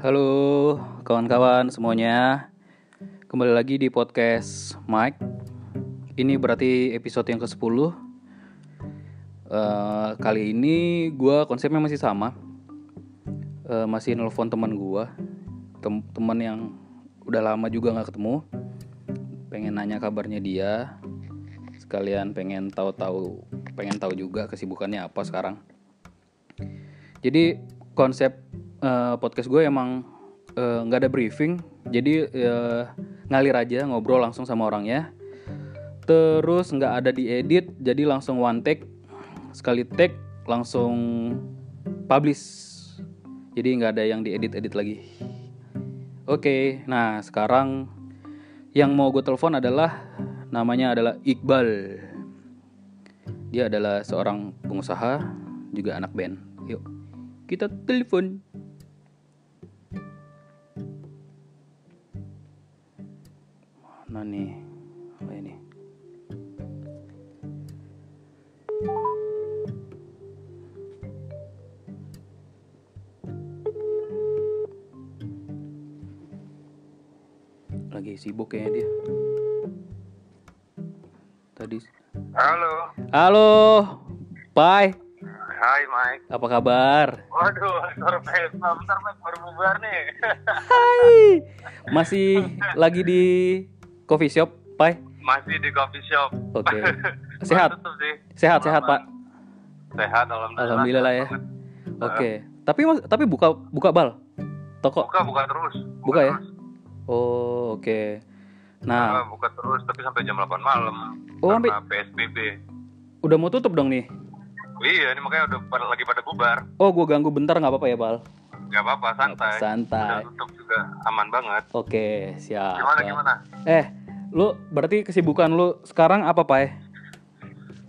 Halo kawan-kawan semuanya. Kembali lagi di podcast Mike. Ini berarti episode yang ke-10 uh, Kali ini gue konsepnya masih sama. Uh, Masih nelfon teman gue Tem Teman yang udah lama juga gak ketemu. Pengen nanya kabarnya dia. Sekalian pengen tahu-tahu Pengen tahu juga kesibukannya apa sekarang. Jadi konsep uh, podcast gue emang nggak uh, ada briefing jadi uh, ngalir aja ngobrol langsung sama orangnya. Terus nggak ada diedit jadi langsung one take sekali take langsung publish. Jadi nggak ada yang diedit edit lagi. Oke nah sekarang yang mau gue telepon adalah namanya adalah Iqbal. Dia adalah seorang pengusaha juga anak band. Yuk kita telepon mana nih oh ini lagi sibuk kayaknya dia tadi Halo. halo Pai Hai Mike. apa kabar Waduh, surprise. Bentar Mike baru bubar nih. Hai masih lagi di coffee shop Pai Masih di coffee shop. Oke. Sehat? Tutup sih. sehat sehat Pak Sehat alhamdulillah. Alhamdulillah ya. Sehat banget. Oke. Tapi tapi buka buka bal toko. Buka buka terus. Buka ya? terus. Oh oke. Buka, Nah buka terus tapi sampai jam 8 malam. Oh, karena PSBB. udah mau tutup dong nih. Iya, ini makanya udah pada, lagi pada bubar. Oh gue ganggu bentar nggak apa-apa ya bal. Gak apa-apa, santai. Santai. Udah tutup juga aman banget. Oke siap. Gimana Bal. gimana? Eh lu berarti kesibukan lu sekarang apa Pai?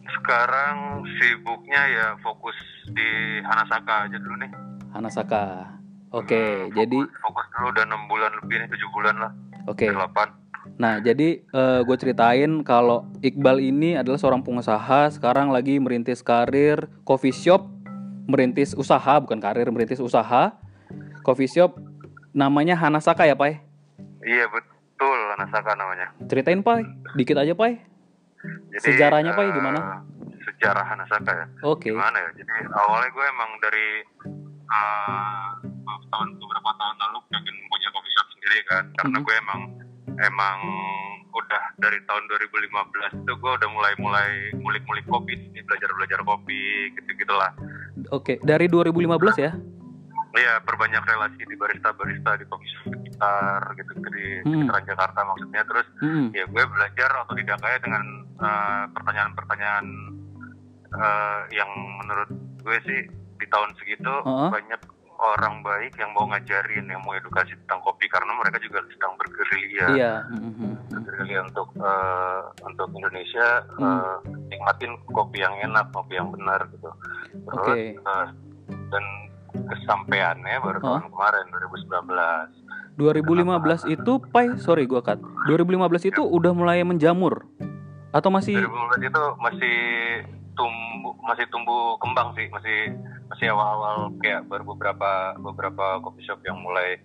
Sekarang sibuknya ya fokus di Hanasaka aja dulu nih. Hanasaka. Oke Hmm, jadi fokus, dulu udah 6 bulan lebih nih, 7 bulan lah. oke. 8. Nah, jadi gue ceritain kalau Iqbal ini adalah seorang pengusaha, sekarang lagi merintis karir coffee shop, merintis usaha, bukan karir, merintis usaha. Coffee shop namanya Hanasaka ya, Pai? Iya betul Hanasaka namanya. Ceritain, Pai. Dikit aja, Pai. Jadi, Sejarahnya, Pak, eh, gimana? Sejarah Hanasaka ya. Oke. Gimana ya? Jadi awalnya gue emang dari eh, tahun beberapa tahun lalu pengen punya coffee shop sendiri kan, karena Mhm. gue emang emang udah dari tahun 2015 itu gue udah mulai mulai ngulik-ngulik kopi, nih belajar belajar kopi gitu gitulah. Oke, dari 2015 ya? Iya, perbanyak relasi di barista-barista di coffee shop sekitar gitu di Hmm. sekitaran Jakarta maksudnya. Terus Hmm. ya gue belajar otodidaknya dengan eh, pertanyaan-pertanyaan eh, yang menurut gue sih di tahun segitu Heeh. banyak orang baik yang mau ngajarin yang mau edukasi tentang kopi karena mereka juga sedang bergerilya Iya. Mhm. bergerilya untuk eh, untuk Indonesia Hmm. eh, nikmatin kopi yang enak kopi yang benar gitu terus Oke. eh, dan kesampaiannya baru Heeh. tahun kemarin 2019 2015 itu, Pai, sorry gua cut. 2015 itu udah mulai menjamur atau masih 2015 itu masih tumbuh masih tumbuh kembang sih masih masih awal-awal kayak baru beberapa beberapa coffee shop yang mulai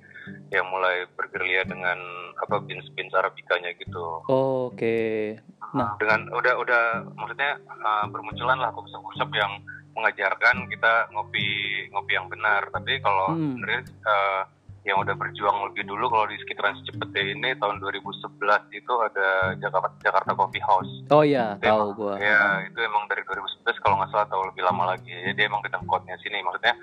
yang mulai bergerilya dengan apa beans beans arabikanya gitu Oke. Nah, dengan udah udah maksudnya uh, bermunculan lah coffee shop, coffee shop yang mengajarkan kita ngopi ngopi yang benar tapi kalau Hmm. sebenarnya uh, yang udah berjuang lebih dulu kalau di sekitaran Cepete ini tahun 2011 itu ada Jakarta Jakarta Coffee House oh iya, Itu tahu emang- gua. Ya, itu emang dari 2011 kalau nggak salah atau lebih lama lagi. Jadi dia emang ketengkotnya sini. Maksudnya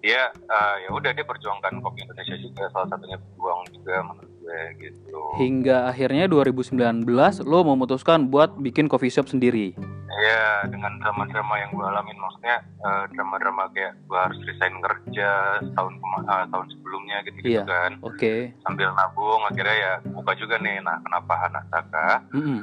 dia eh, ya udah dia perjuangkan kopi Indonesia juga salah satunya pejuang juga menurut gue gitu. Hingga akhirnya 2019 lo memutuskan buat bikin coffee shop sendiri. Ya dengan drama-drama yang gue alamin maksudnya eh, drama-drama kayak gue harus resign kerja tahun kema- eh, tahun sebelumnya gitu-gitu Iya. kan. Oke. Sambil nabung akhirnya ya buka juga nih. Nah kenapa Hanasaka? Mm-mm.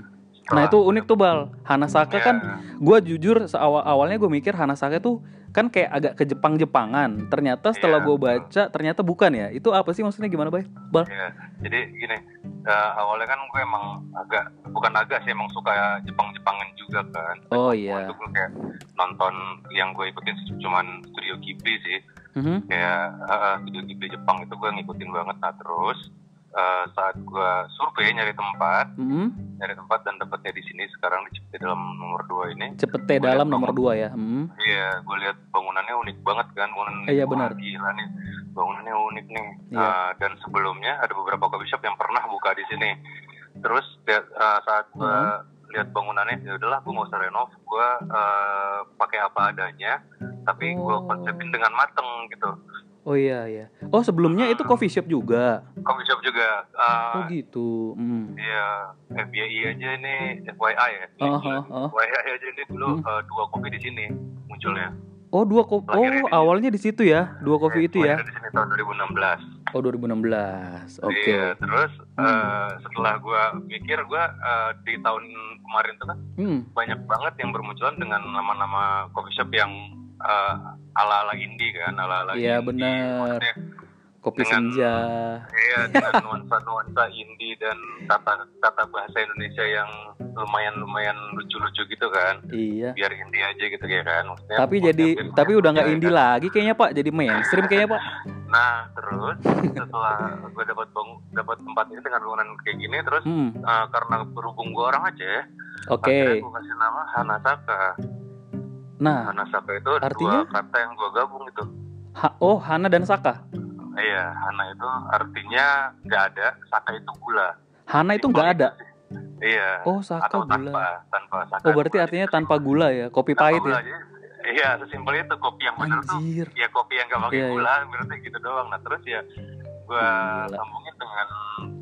Nah itu unik tuh bal. Hanasaka Ya, kan, gue jujur seawal awalnya gue mikir Hanasaka tuh kan kayak agak ke Jepang-Jepangan. Ternyata setelah Iya, gue baca, ternyata bukan ya. Itu apa sih maksudnya gimana bay? Bal? Ya, jadi gini, eh, awalnya kan gue emang agak bukan agak sih emang suka Jepang-Jepangan juga kan. Oh iya. itu gue kayak nonton yang gue ikutin cuman Studio Ghibli sih. Mhm. kayak uh, video-video Jepang itu gue ngikutin banget nah terus uh, saat gue survei nyari tempat Mhm. nyari tempat dan dapetnya di sini sekarang di Cipete dalam nomor 2 ini Cepete Gua dalam nomor bangun- 2 ya. Mhm. iya gue lihat bangunannya unik banget kan bangunan Eh, iya, benar. gila nih bangunannya unik nih Iya. Uh, dan sebelumnya ada beberapa coffee shop yang pernah buka di sini terus uh, saat gue Hmm. lihat bangunannya ya udahlah gue nggak usah renov gue uh, pakai apa adanya tapi gue Oh. konsepin dengan mateng gitu Oh iya iya. Oh sebelumnya itu coffee shop juga. coffee shop juga uh, Oh gitu. Mhm. Iya, FYI aja ini FYI ya. Oh, oh, oh. FYI aja ini dulu Hmm. uh, dua kopi di sini munculnya. Oh dua kopi. Oh di- awalnya di situ ya. Dua kopi itu ya. Di sini tahun 2016. Oh 2016. Oke. Iya, terus Hmm. uh, setelah gua mikir gua uh, di tahun kemarin tuh kan Hmm. banyak banget yang bermunculan dengan nama-nama coffee shop yang uh, ala-ala indie kan, ala-ala Iya, benar. Kopi Dengan- senja. Iya, dengan nuansa-nuansa indie dan tata tata bahasa Indonesia yang lumayan-lumayan lucu-lucu gitu kan. Iya. biar indie aja gitu ya kan maksudnya Tapi jadi tapi udah nggak ya indie kan. lagi kayaknya Pak. Jadi mainstream kayaknya Pak. nah terus setelah gue dapat dapat tempat ini dengan bangunan kayak gini terus Hmm. eh, karena berhubung gue orang Aceh Oke. akhirnya gue kasih nama Hanasaka Nah, Hanasaka itu artinya? dua kata yang gue gabung itu ha- oh Hana dan Saka. iya Hana itu artinya nggak ada Saka itu gula Hana itu nggak ada. iya Oh Saka atau gula. tanpa tanpa Saka Oh berarti gula. artinya tanpa gula ya. Kopi Tanpa pahit gula ya. iya sesimpel itu kopi yang bener tuh ya kopi yang gak pakai Iya, iya. gula berarti gitu doang nah terus ya Gila. sambungin dengan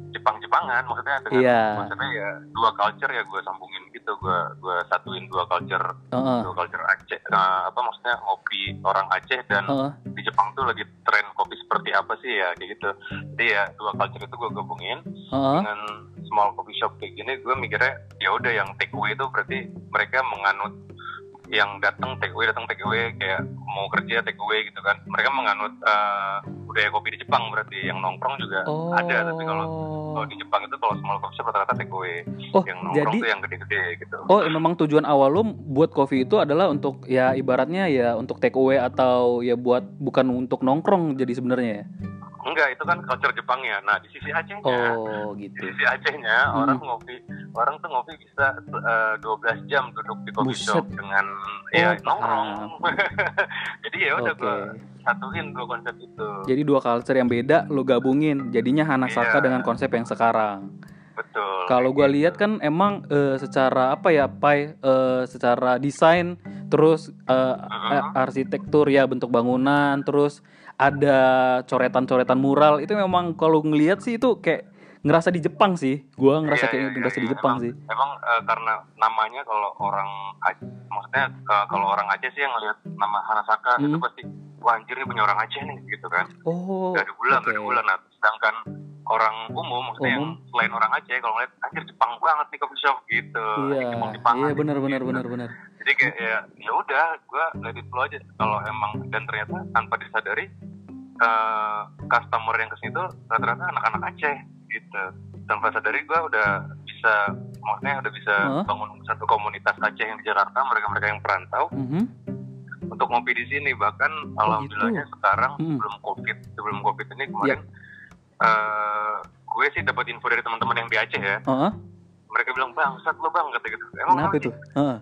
Jepang-Jepangan maksudnya dengan Iya. maksudnya ya dua culture ya gua sambungin gitu gua gua satuin dua culture Heeh. dua culture Aceh Nah, apa maksudnya ngopi orang Aceh dan Heeh. di Jepang tuh lagi tren kopi seperti apa sih ya kayak gitu jadi ya dua culture itu gua gabungin Heeh. dengan small coffee shop kayak gini gue mikirnya ya udah yang take away itu berarti mereka menganut yang datang take away datang take away kayak mau kerja take away gitu kan mereka menganut eh, budaya kopi di Jepang berarti yang nongkrong juga Oh. ada tapi kalau kalau di Jepang itu kalau small coffee shop rata-rata take away Oh, yang nongkrong jadi tuh yang gede-gede gitu Oh, memang tujuan awal lu buat kopi itu adalah untuk ya ibaratnya ya untuk take away atau ya buat bukan untuk nongkrong jadi sebenarnya ya. Enggak itu kan culture Jepangnya nah di sisi Acehnya Oh, di gitu. sisi Acehnya Hmm. orang ngopi orang tuh ngopi bisa eh, 12 jam duduk di coffee Buset. shop dengan ya Oh, nongkrong jadi ya udah Oke. gue satuin dua konsep itu Jadi dua culture yang beda lu gabungin jadinya Hanasaka Iya. dengan konsep yang sekarang. betul Kalau gua lihat kan emang eh, secara apa ya, Pai, eh, secara desain terus eh, eh, arsitektur ya bentuk bangunan terus ada coretan-coretan mural itu memang kalau ngelihat sih itu kayak ngerasa di Jepang sih. Gua ngerasa Iya, kayak iya, ngerasa iya, di. Jepang Emang- sih. emang eh, karena namanya kalau orang Aceh maksudnya eh, kalau orang Aceh sih yang ngelihat nama Hanasaka itu Hmm. pasti wah anjir ini punya orang Aceh nih gitu kan Oh. gak ada gula gak ada gula nah sedangkan orang umum maksudnya yang Umum. selain orang Aceh kalau ngeliat anjir Jepang banget nih coffee shop gitu Iya, Jepang iya benar benar gitu. benar benar. Jadi kayak ya ya udah gue let it flow aja kalau emang dan ternyata tanpa disadari eh, customer yang ke sini tuh rata-rata anak-anak Aceh gitu tanpa sadari gue udah bisa maksudnya udah bisa Hah? bangun satu komunitas Aceh yang di Jakarta mereka-mereka yang perantau Mhm. untuk ngopi di sini bahkan alhamdulillahnya sekarang Hmm. sebelum covid sebelum covid ini kemarin eh, gue sih dapat info dari teman-teman yang di Aceh ya Heeh. mereka bilang bangsat lo bang kata gitu emang Kenapa itu? Heeh.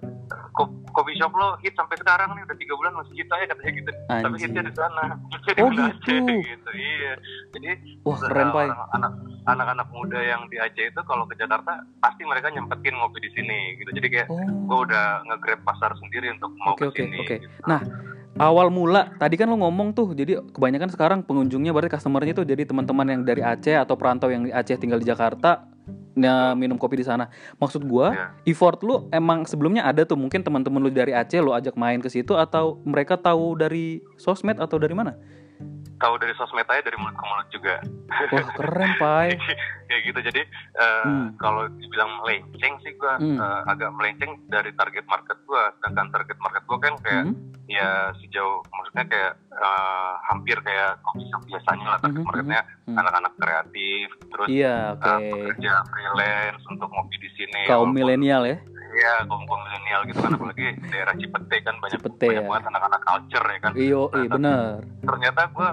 Ko- coffee shop lo hit sampai sekarang nih udah tiga bulan masih hit aja katanya gitu tapi Anjir. hitnya di sana hitnya di Oh, gitu. Aceh, gitu iya jadi Wah, keren, anak anak-anak muda yang di Aceh itu kalau ke Jakarta pasti mereka nyempetin ngopi di sini gitu jadi kayak Oh. gue udah nge-grab pasar sendiri untuk mau Oke ke oke sini oke. gitu. Nah, awal mula tadi kan lo ngomong tuh, jadi kebanyakan sekarang pengunjungnya berarti customernya tuh jadi teman-teman yang dari Aceh atau perantau yang di Aceh tinggal di Jakarta nah, minum kopi di sana. Maksud gua, Iya. effort lu emang sebelumnya ada tuh mungkin teman-teman lu dari Aceh lo ajak main ke situ atau mereka tahu dari sosmed atau dari mana? tahu dari sosmed aja dari mulut ke mulut juga Wah, keren, Pai. kayak gitu jadi eh, Hmm. kalau dibilang melenceng sih gue Hmm. agak melenceng dari target market gue sedangkan target market gue kan kayak Hmm? ya sejauh maksudnya kayak eh, hampir kayak coffee shop biasanya lah target Mhm, marketnya mhm. anak-anak kreatif terus Iya, eh, oke. pekerja freelance untuk ngopi di sini Kaum milenial ya. Iya Iya, kaum kaum milenial gitu kan apalagi daerah Cipete kan banyak Cipete, banyak ya. banget anak-anak culture ya kan. Iyo, iya bener. Ternyata gue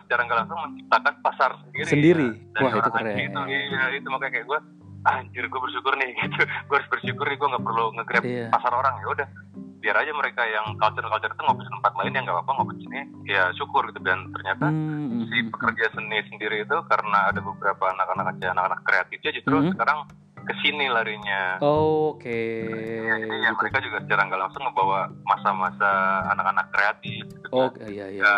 secara nggak langsung menciptakan pasar sendiri. Sendiri? ya. Wah, itu keren. Itu, iya, itu makanya kayak gue anjir gue bersyukur nih gitu. Gue harus bersyukur nih gue nggak perlu nge-grab Iya. pasar orang ya udah biar aja mereka yang culture culture itu ngopi di tempat lain ya nggak apa-apa ngopi sini ya syukur gitu dan ternyata Hmm, si pekerja seni sendiri itu karena ada beberapa anak-anak Aceh anak-anak kreatifnya justru Mhm. sekarang ke sini larinya Oke. Ya, jadi ya gitu. mereka juga secara nggak langsung ngebawa masa-masa anak-anak kreatif. gitu kan. Oke, iya iya. Ya,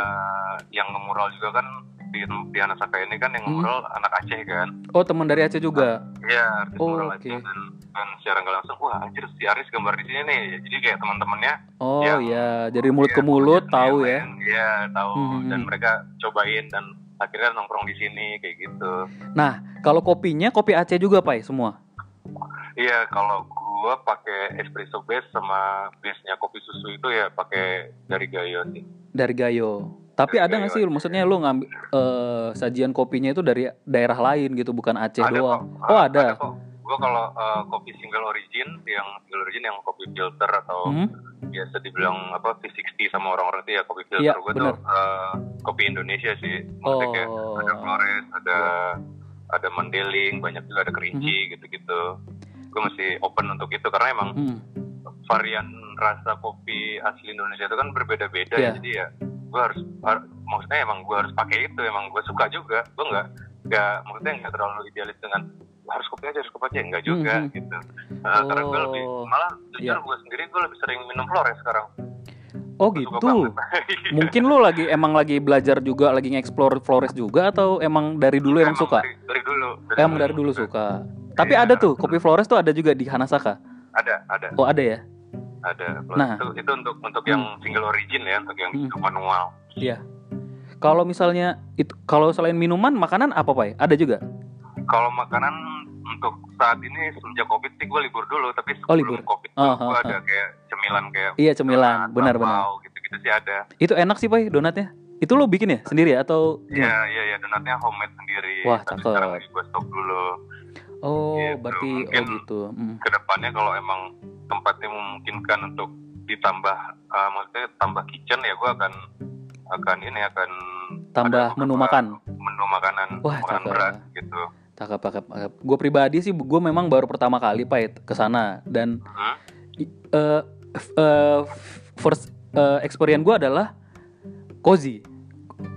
yang ngemural juga kan di, di Anasaka ini kan yang Hmm. ngemural anak Aceh kan. Oh, teman dari Aceh juga. Iya, artis Oh, mural oke. Aceh dan, dan secara nggak langsung, wah anjir si Aris gambar di sini nih. Jadi kayak teman-temannya Oh Yang- iya, dari mulut ya, ke mulut yang tahu ya. Iya, tahu Hmm. dan mereka cobain dan akhirnya nongkrong di sini kayak gitu. Nah, kalau kopinya kopi Aceh juga, Pai, semua. Iya, kalau gua pakai espresso base sama base-nya kopi susu itu ya pakai dari Gayo sih. Dari Gayo. Tapi Dari ada nggak sih, maksudnya lu ngambil eh, sajian kopinya itu dari daerah lain gitu, bukan Aceh Ada doang. kok. Oh ada. kok. Gua kalau uh, kopi single origin, yang single origin yang kopi filter atau Hmm? biasa dibilang apa V60 sama orang-orang itu ya kopi filter. Gua bener. tuh uh, kopi Indonesia sih. Maksudnya kayak Oh. ada Flores, ada ada Mandeling, banyak juga ada kerinci gitu-gitu. Gue masih open untuk itu karena emang Hmm. varian rasa kopi asli Indonesia itu kan berbeda-beda Iya. ya. Jadi ya gue harus, har- maksudnya emang gue harus pakai itu. Emang gue suka juga. Gue nggak nggak maksudnya nggak terlalu idealis dengan harus kopi aja harus kopi aja enggak juga Mhm. gitu. Uh, Karena gue lebih Oh, malah jujur iya. gue sendiri gue lebih sering minum Flores sekarang. Oh gitu. Mungkin lu lagi emang lagi belajar juga, lagi nge-explore Flores juga atau emang dari dulu emang suka? Dari, dari dulu. Eh, Emang dari dulu suka. Tapi Iya. ada tuh kopi Flores tuh ada juga di Hanasaka. Ada, ada, Oh ada ya? ada. Nah. itu, itu untuk untuk yang single origin ya, untuk yang Hmm. manual. Iya. Kalau misalnya itu kalau selain minuman, makanan apa Pai? Ada juga? Kalau makanan untuk saat ini semenjak covid sih gue libur dulu, tapi Oh, sebelum libur. covid tuh Oh, gue oh, ada kayak cemilan kayak Iya cemilan, benar-benar. gitu-gitu sih ada. Itu enak sih Pai donatnya. Itu lo bikin ya sendiri ya atau Iya iya iya donatnya homemade sendiri. Wah, tapi cakep. sekarang gue stop dulu. Oh Gitu, berarti mungkin- oh gitu. Hmm. Ke depannya kalau emang tempatnya memungkinkan untuk ditambah, uh, maksudnya tambah kitchen ya gue akan akan ini akan Tambah menu makan. menu makanan Wah, makanan cakep. berat gitu. Cakep, cakep, cakep. Gue pribadi sih, gue memang baru pertama kali Pai ke sana dan f- eh, first eh, experience gue adalah cozy,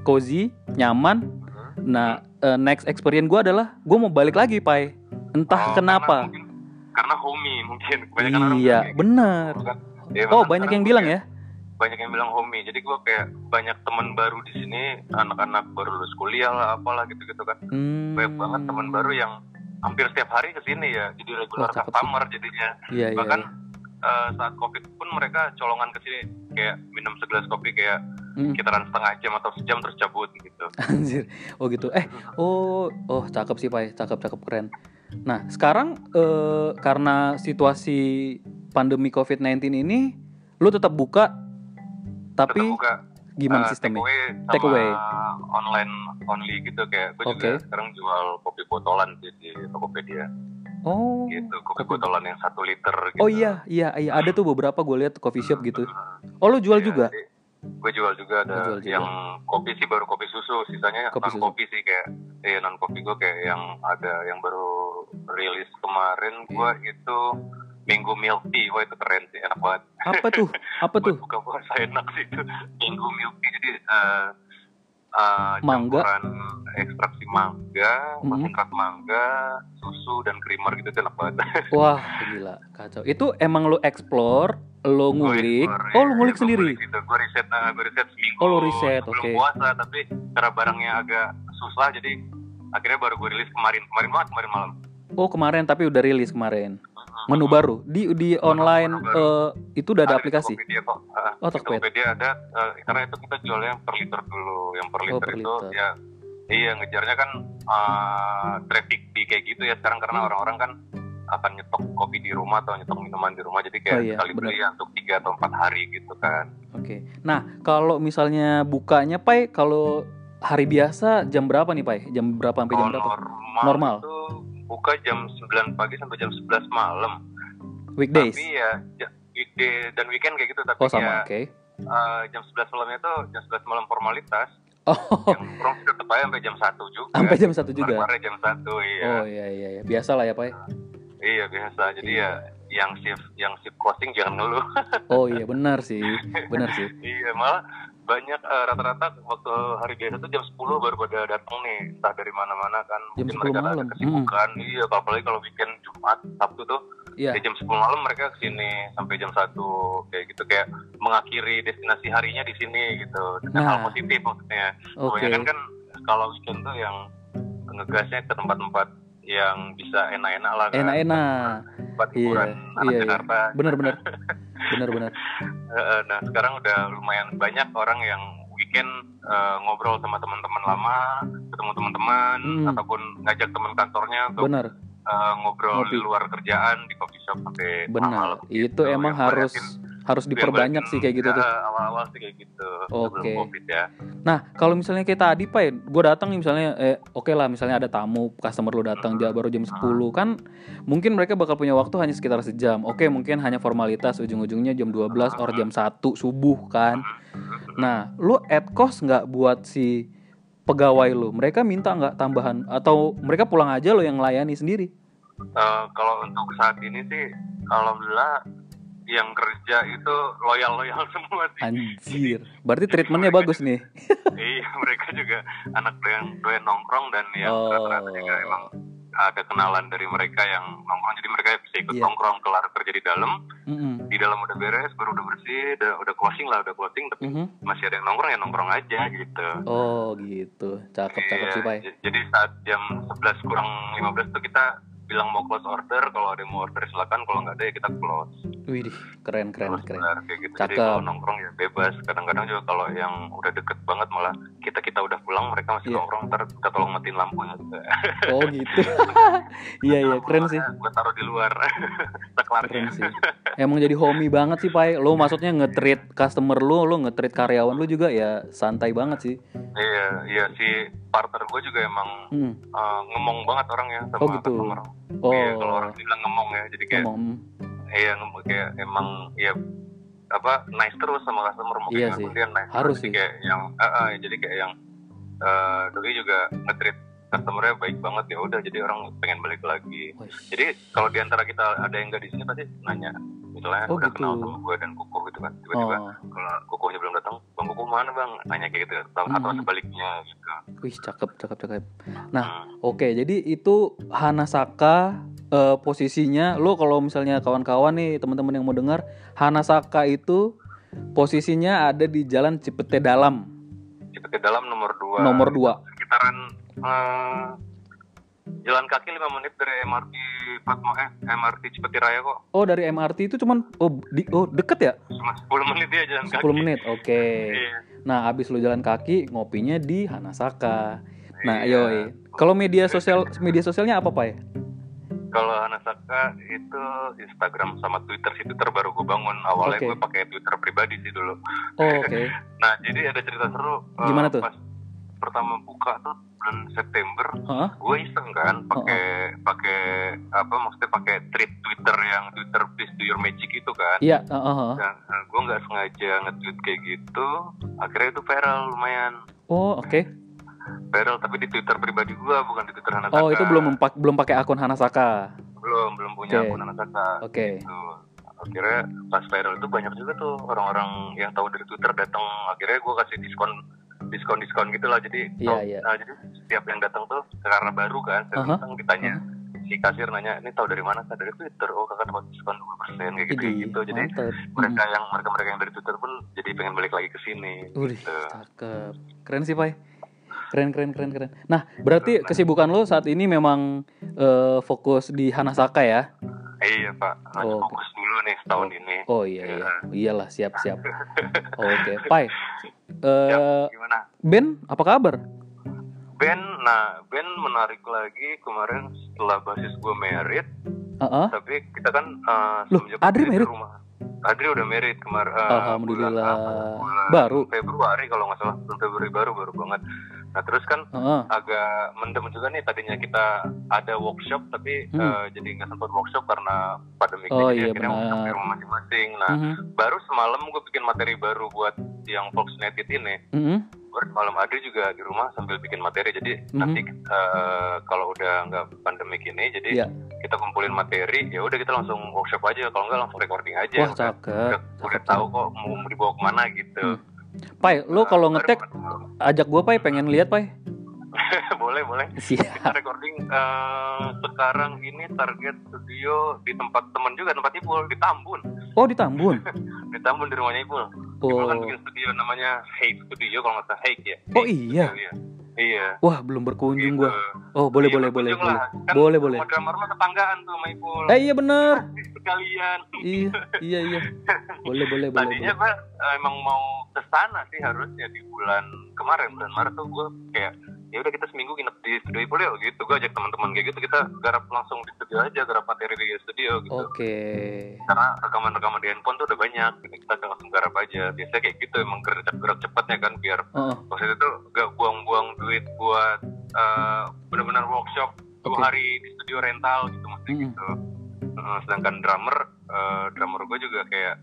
cozy, nyaman. Nah, eh, next experience gue adalah gue mau balik lagi, Pai. Entah Oh, kenapa. Karena, mungkin, karena homey mungkin Iya, bilang kayak bener. gitu kan. Ya, Oh, banyak yang bilang kayak- ya. Banyak yang bilang homey jadi gue kayak banyak teman baru di sini anak-anak baru lulus kuliah lah apalah gitu-gitu kan Hmm. banyak banget teman baru yang hampir setiap hari ke sini ya jadi regular Wah, sih. customer jadinya Iya, iya. bahkan iya. eh, saat covid pun mereka colongan ke sini kayak minum segelas kopi kayak Hmm. sekitaran setengah jam atau sejam terus cabut gitu Anjir. Oh gitu. Eh, oh, oh cakep sih, Pai. Cakep, cakep keren. Nah, sekarang eh, karena situasi pandemi COVID-19 ini lu tetap buka tapi buka gimana eh, sistemnya? take away Take away. online only gitu kayak gue juga Oke. sekarang jual kopi botolan sih di Tokopedia Oh. gitu kopi botolan yang satu liter gitu Oh iya, iya, iya ada tuh beberapa gue lihat coffee shop gitu. Oh, lu jual juga? gue jual juga ada jual juga. yang kopi sih baru kopi susu sisanya Kopi non susu. kopi sih kayak eh non kopi gue kayak yang ada yang baru rilis kemarin gue Iya. itu Mango Milk Tea wah itu keren sih enak banget Apa tuh? Apa tuh? buka puasa enak sih itu Mango Milk Tea jadi eh eh, Mangga. campuran ekstraksi mangga Mhm. konsentrate mangga susu dan creamer gitu itu enak banget Wah, gila, kacau. Itu emang lu explore, Gua ngulik. explore, Oh, ya, lu ngulik gua sendiri. gitu. Gue riset, nah, gue riset seminggu. Oh, lu riset, oke. puasa, tapi karena barangnya agak susah, jadi akhirnya baru gue rilis kemarin, kemarin banget, kemarin malam. Oh, kemarin tapi udah rilis kemarin. Menu baru di di online menu baru. eh, itu udah ada di aplikasi. Tokopedia kok. Ah, Oh, di Tokopedia. Tokopedia ada, eh, karena itu kita jualnya yang per liter dulu. Yang per liter Oh, per itu liter. ya, iya ngejarnya kan eh, traffic di kayak gitu ya. Sekarang karena Hmm. orang-orang kan akan nyetok kopi di rumah atau nyetok minuman di rumah, jadi kayak Oh, iya, sekali beli ya untuk tiga atau empat hari gitu kan. Oke. Nah, kalau misalnya bukanya, Pai, kalau hari biasa jam berapa nih, Pai? Jam berapa sampai jam Kalau berapa? normal, Normal. itu buka jam 9 pagi sampai jam 11 malam. Weekdays. Tapi ya ja- weekday dan weekend kayak gitu tapi Oh sama, ya oke. eh, jam 11 malamnya tuh jam 11 malam formalitas. Oh, Yang sih tetap aja sampai jam 1 juga. sampai jam satu juga. Kemarin jam 1 iya. Oh iya iya iya. Biasa lah ya, Pak. Iya biasa. Jadi Iya. ya yang shift yang shift closing jangan ngeluh. Oh iya benar sih. Benar sih. iya malah banyak eh, rata-rata waktu hari biasa tuh jam 10 baru pada datang nih entah dari mana-mana kan Jam 10 Mungkin mereka malam. ada kesibukan iya apalagi kalau weekend Jumat Sabtu tuh Iya. dari jam 10 malam mereka ke sini sampai jam 1 kayak gitu kayak mengakhiri destinasi harinya di sini gitu dengan Nah. hal positif maksudnya Oke. kebanyakan kan kalau weekend tuh yang ngegasnya ke tempat-tempat yang bisa enak-enak lah kan Enak-enak. tempat Iya, hiburan anak iya, iya. Jakarta Bener-bener. Bener-bener. Eh, nah sekarang udah lumayan banyak orang yang weekend eh, ngobrol sama teman-teman lama, ketemu teman-teman, Hmm. ataupun ngajak teman kantornya untuk Bener. eh, ngobrol Ngopi. di luar kerjaan di coffee shop sampai Benar. malam. Itu gitu. emang Yang harus harus diperbanyak sih kayak gitu tuh. eh, Awal-awal sih kayak gitu Oke. covid ya. Nah, kalau misalnya kayak tadi, Pak, gue datang nih misalnya eh oke lah misalnya ada tamu, customer lu datang ja- baru jam 10 kan mungkin mereka bakal punya waktu hanya sekitar sejam. Oke, mungkin hanya formalitas ujung-ujungnya jam 12 or jam 1 subuh kan. Nah, lu add cost nggak buat si pegawai lu? Mereka minta nggak tambahan atau mereka pulang aja lo yang melayani sendiri? Eh, kalau untuk saat ini sih, alhamdulillah yang kerja itu loyal-loyal semua sih. Anjir. Berarti treatmentnya bagus nih. iya mereka juga anak doyan doyan nongkrong dan yang Oh. rata-rata juga emang ada kenalan dari mereka yang nongkrong jadi mereka bisa ikut Iya. nongkrong kelar kerja di dalam Mm-mm. di dalam udah beres baru udah bersih udah udah closing lah udah closing tapi Mhm. masih ada yang nongkrong ya nongkrong aja gitu Oh, gitu. Cakep cakep Iya, sih, Pak. jadi saat jam 11 kurang 15 tuh kita bilang mau close order kalau ada yang mau order silakan kalau nggak ada ya kita close Wih, keren keren Close keren. benar, kayak gitu. Jadi kalau nongkrong ya bebas. Kadang-kadang juga kalau yang udah deket banget malah kita kita udah pulang mereka masih Iya. nongkrong ntar kita tolong matiin lampunya. Oh, gitu. Iya, iya, keren sih. Gue taruh di luar. Keren sih. Emang jadi homie banget sih, Pai. Lo maksudnya nge-treat customer lu, lo nge-treat karyawan lu juga ya santai banget sih. Iya, iya si partner gue juga emang Hmm. eh, ngomong banget orangnya sama Oh, gitu. customer. Oh, Iya, kalau orang bilang ngomong ya. Jadi kayak ngomong. iya ngomong kayak emang ya apa nice terus sama customer mungkin Iya sih. dia nice Harus terus. Sih. kayak yang ah, ah, jadi kayak yang eh doi juga nge-treat customernya baik banget ya udah jadi orang pengen balik lagi jadi kalau di antara kita ada yang nggak di sini pasti nanya misalnya Oh, udah gitu. kenal sama gue dan kuku gitu kan tiba-tiba Oh, kalau kukunya belum datang bang kuku mana bang nanya kayak gitu atau, atau Hmm. sebaliknya gitu wih cakep cakep cakep. Nah, Hmm. oke. Jadi itu Hanasaka eh, posisinya lo kalau misalnya kawan-kawan nih teman-teman yang mau dengar, Hanasaka itu posisinya ada di Jalan Cipete Dalam, Cipete dalam nomor dua nomor 2. sekitaran eh, jalan kaki 5 menit dari MRT Fatma eh MRT Cipete Raya kok Oh, dari MRT itu cuman oh di oh deket ya? cuma 10 menit ya jalan 10 kaki menit. Oke. Iya. Nah, abis lu jalan kaki, ngopinya di Hanasaka. Nah, Iya. yoi. Kalau media sosial media sosialnya apa, Pak? ya? Kalau Hanasaka itu Instagram sama Twitter sih Twitter baru gue bangun awalnya Oke. gue pakai Twitter pribadi sih dulu Oh, oke. nah jadi ada cerita seru eh, Gimana tuh? pas pertama buka tuh bulan September Hah? gue iseng kan pakai pakai apa maksudnya pakai tweet Twitter yang Twitter please do your magic itu kan Iya, heeh, heeh. Dan uh, gue nggak sengaja nge-tweet kayak gitu, akhirnya itu viral lumayan. Oh, oke. Viral tapi di Twitter pribadi gue bukan di Twitter Hanasaka. Oh, itu belum mempak- belum pakai akun Hanasaka. belum belum punya Oke. akun Hanasaka. Oke. Gitu. Akhirnya pas viral itu banyak juga tuh orang-orang yang tahu dari Twitter datang. Akhirnya gue kasih diskon diskon diskon gitu lah. Jadi Iya, tau- iya. nah, jadi setiap yang datang tuh karena baru kan, saya Aha. datang ditanya. Si kasir nanya, ini tahu dari mana? Kak? Dari Twitter. Oh, kakak dapat diskon 20% kayak gitu, Idih, gitu. Jadi mereka yang mereka mereka yang dari Twitter pun jadi pengen balik lagi ke sini. Gitu. cakep. Keren sih, Pai. Keren, keren, keren, keren. Nah, berarti kesibukan lo saat ini memang eh, fokus di Hanasaka ya? Iya pak, Oh, fokus dulu nih setahun ini. Oh iya, iya. Iya. Iyalah, siap, siap. Oke, Pai. Ya, Eh, gimana? Ben, apa kabar? Ben, nah Ben menarik lagi kemarin setelah basis gue merit, Heeh. tapi kita kan uh, Loh, Adri di merit? rumah. Adri udah merit kemarin. Alhamdulillah. Baru? Februari kalau nggak salah, bulan Februari baru baru banget. Nah terus kan Heeh. agak mendem juga nih tadinya kita ada workshop tapi Hmm. eh, jadi nggak sempat workshop karena pandemi Oh, jadi iya, akhirnya benar. sampai rumah masing-masing. Nah Mhm. baru semalam gue bikin materi baru buat yang Fox United ini. Mhm. Baru semalam Adri juga di rumah sambil bikin materi. Jadi Mhm. nanti eh, kalau udah nggak pandemik ini, jadi Iya. kita kumpulin materi. Ya udah kita langsung workshop aja. Kalau nggak langsung recording aja. Wah, udah, cakep. udah, udah tahu kok mau mau dibawa ke mana gitu. Hmm. Pai, lu kalau Baru- ngetek ajak gua Pai pengen lihat Pai. boleh boleh. Siap. kita recording eh, sekarang ini target studio di tempat teman juga tempat Ibul di Tambun Oh, di Tambun. di Tambun di rumahnya Ibul Ibul kan Oh. bikin studio namanya Hey Studio kalau nggak salah Hey ya Oh, Hey iya. Studio, iya Wah, belum berkunjung Gitu. gua. Oh, boleh Iya, boleh boleh berkunjung boleh. lah. Kan Boleh boleh. Drummer lo tetanggaan tuh sama Ibul Eh, iya bener. sekalian Iya, iya iya. Boleh boleh boleh. tadinya boleh. gue emang mau ke sana sih harusnya di bulan kemarin bulan Maret tuh gue kayak ya udah kita seminggu nginep di studio Ipul yuk gitu gue ajak teman-teman kayak gitu kita garap langsung di studio aja garap materi di studio gitu Oke. karena rekaman-rekaman di handphone tuh udah banyak jadi kita langsung garap aja biasanya kayak gitu emang gerak gerak cepatnya kan biar Heeh. maksudnya tuh gak buang-buang duit buat eh, benar-benar workshop dua Oke. hari di studio rental gitu maksudnya Mm. gitu Eh, sedangkan drummer eh, drummer gue juga kayak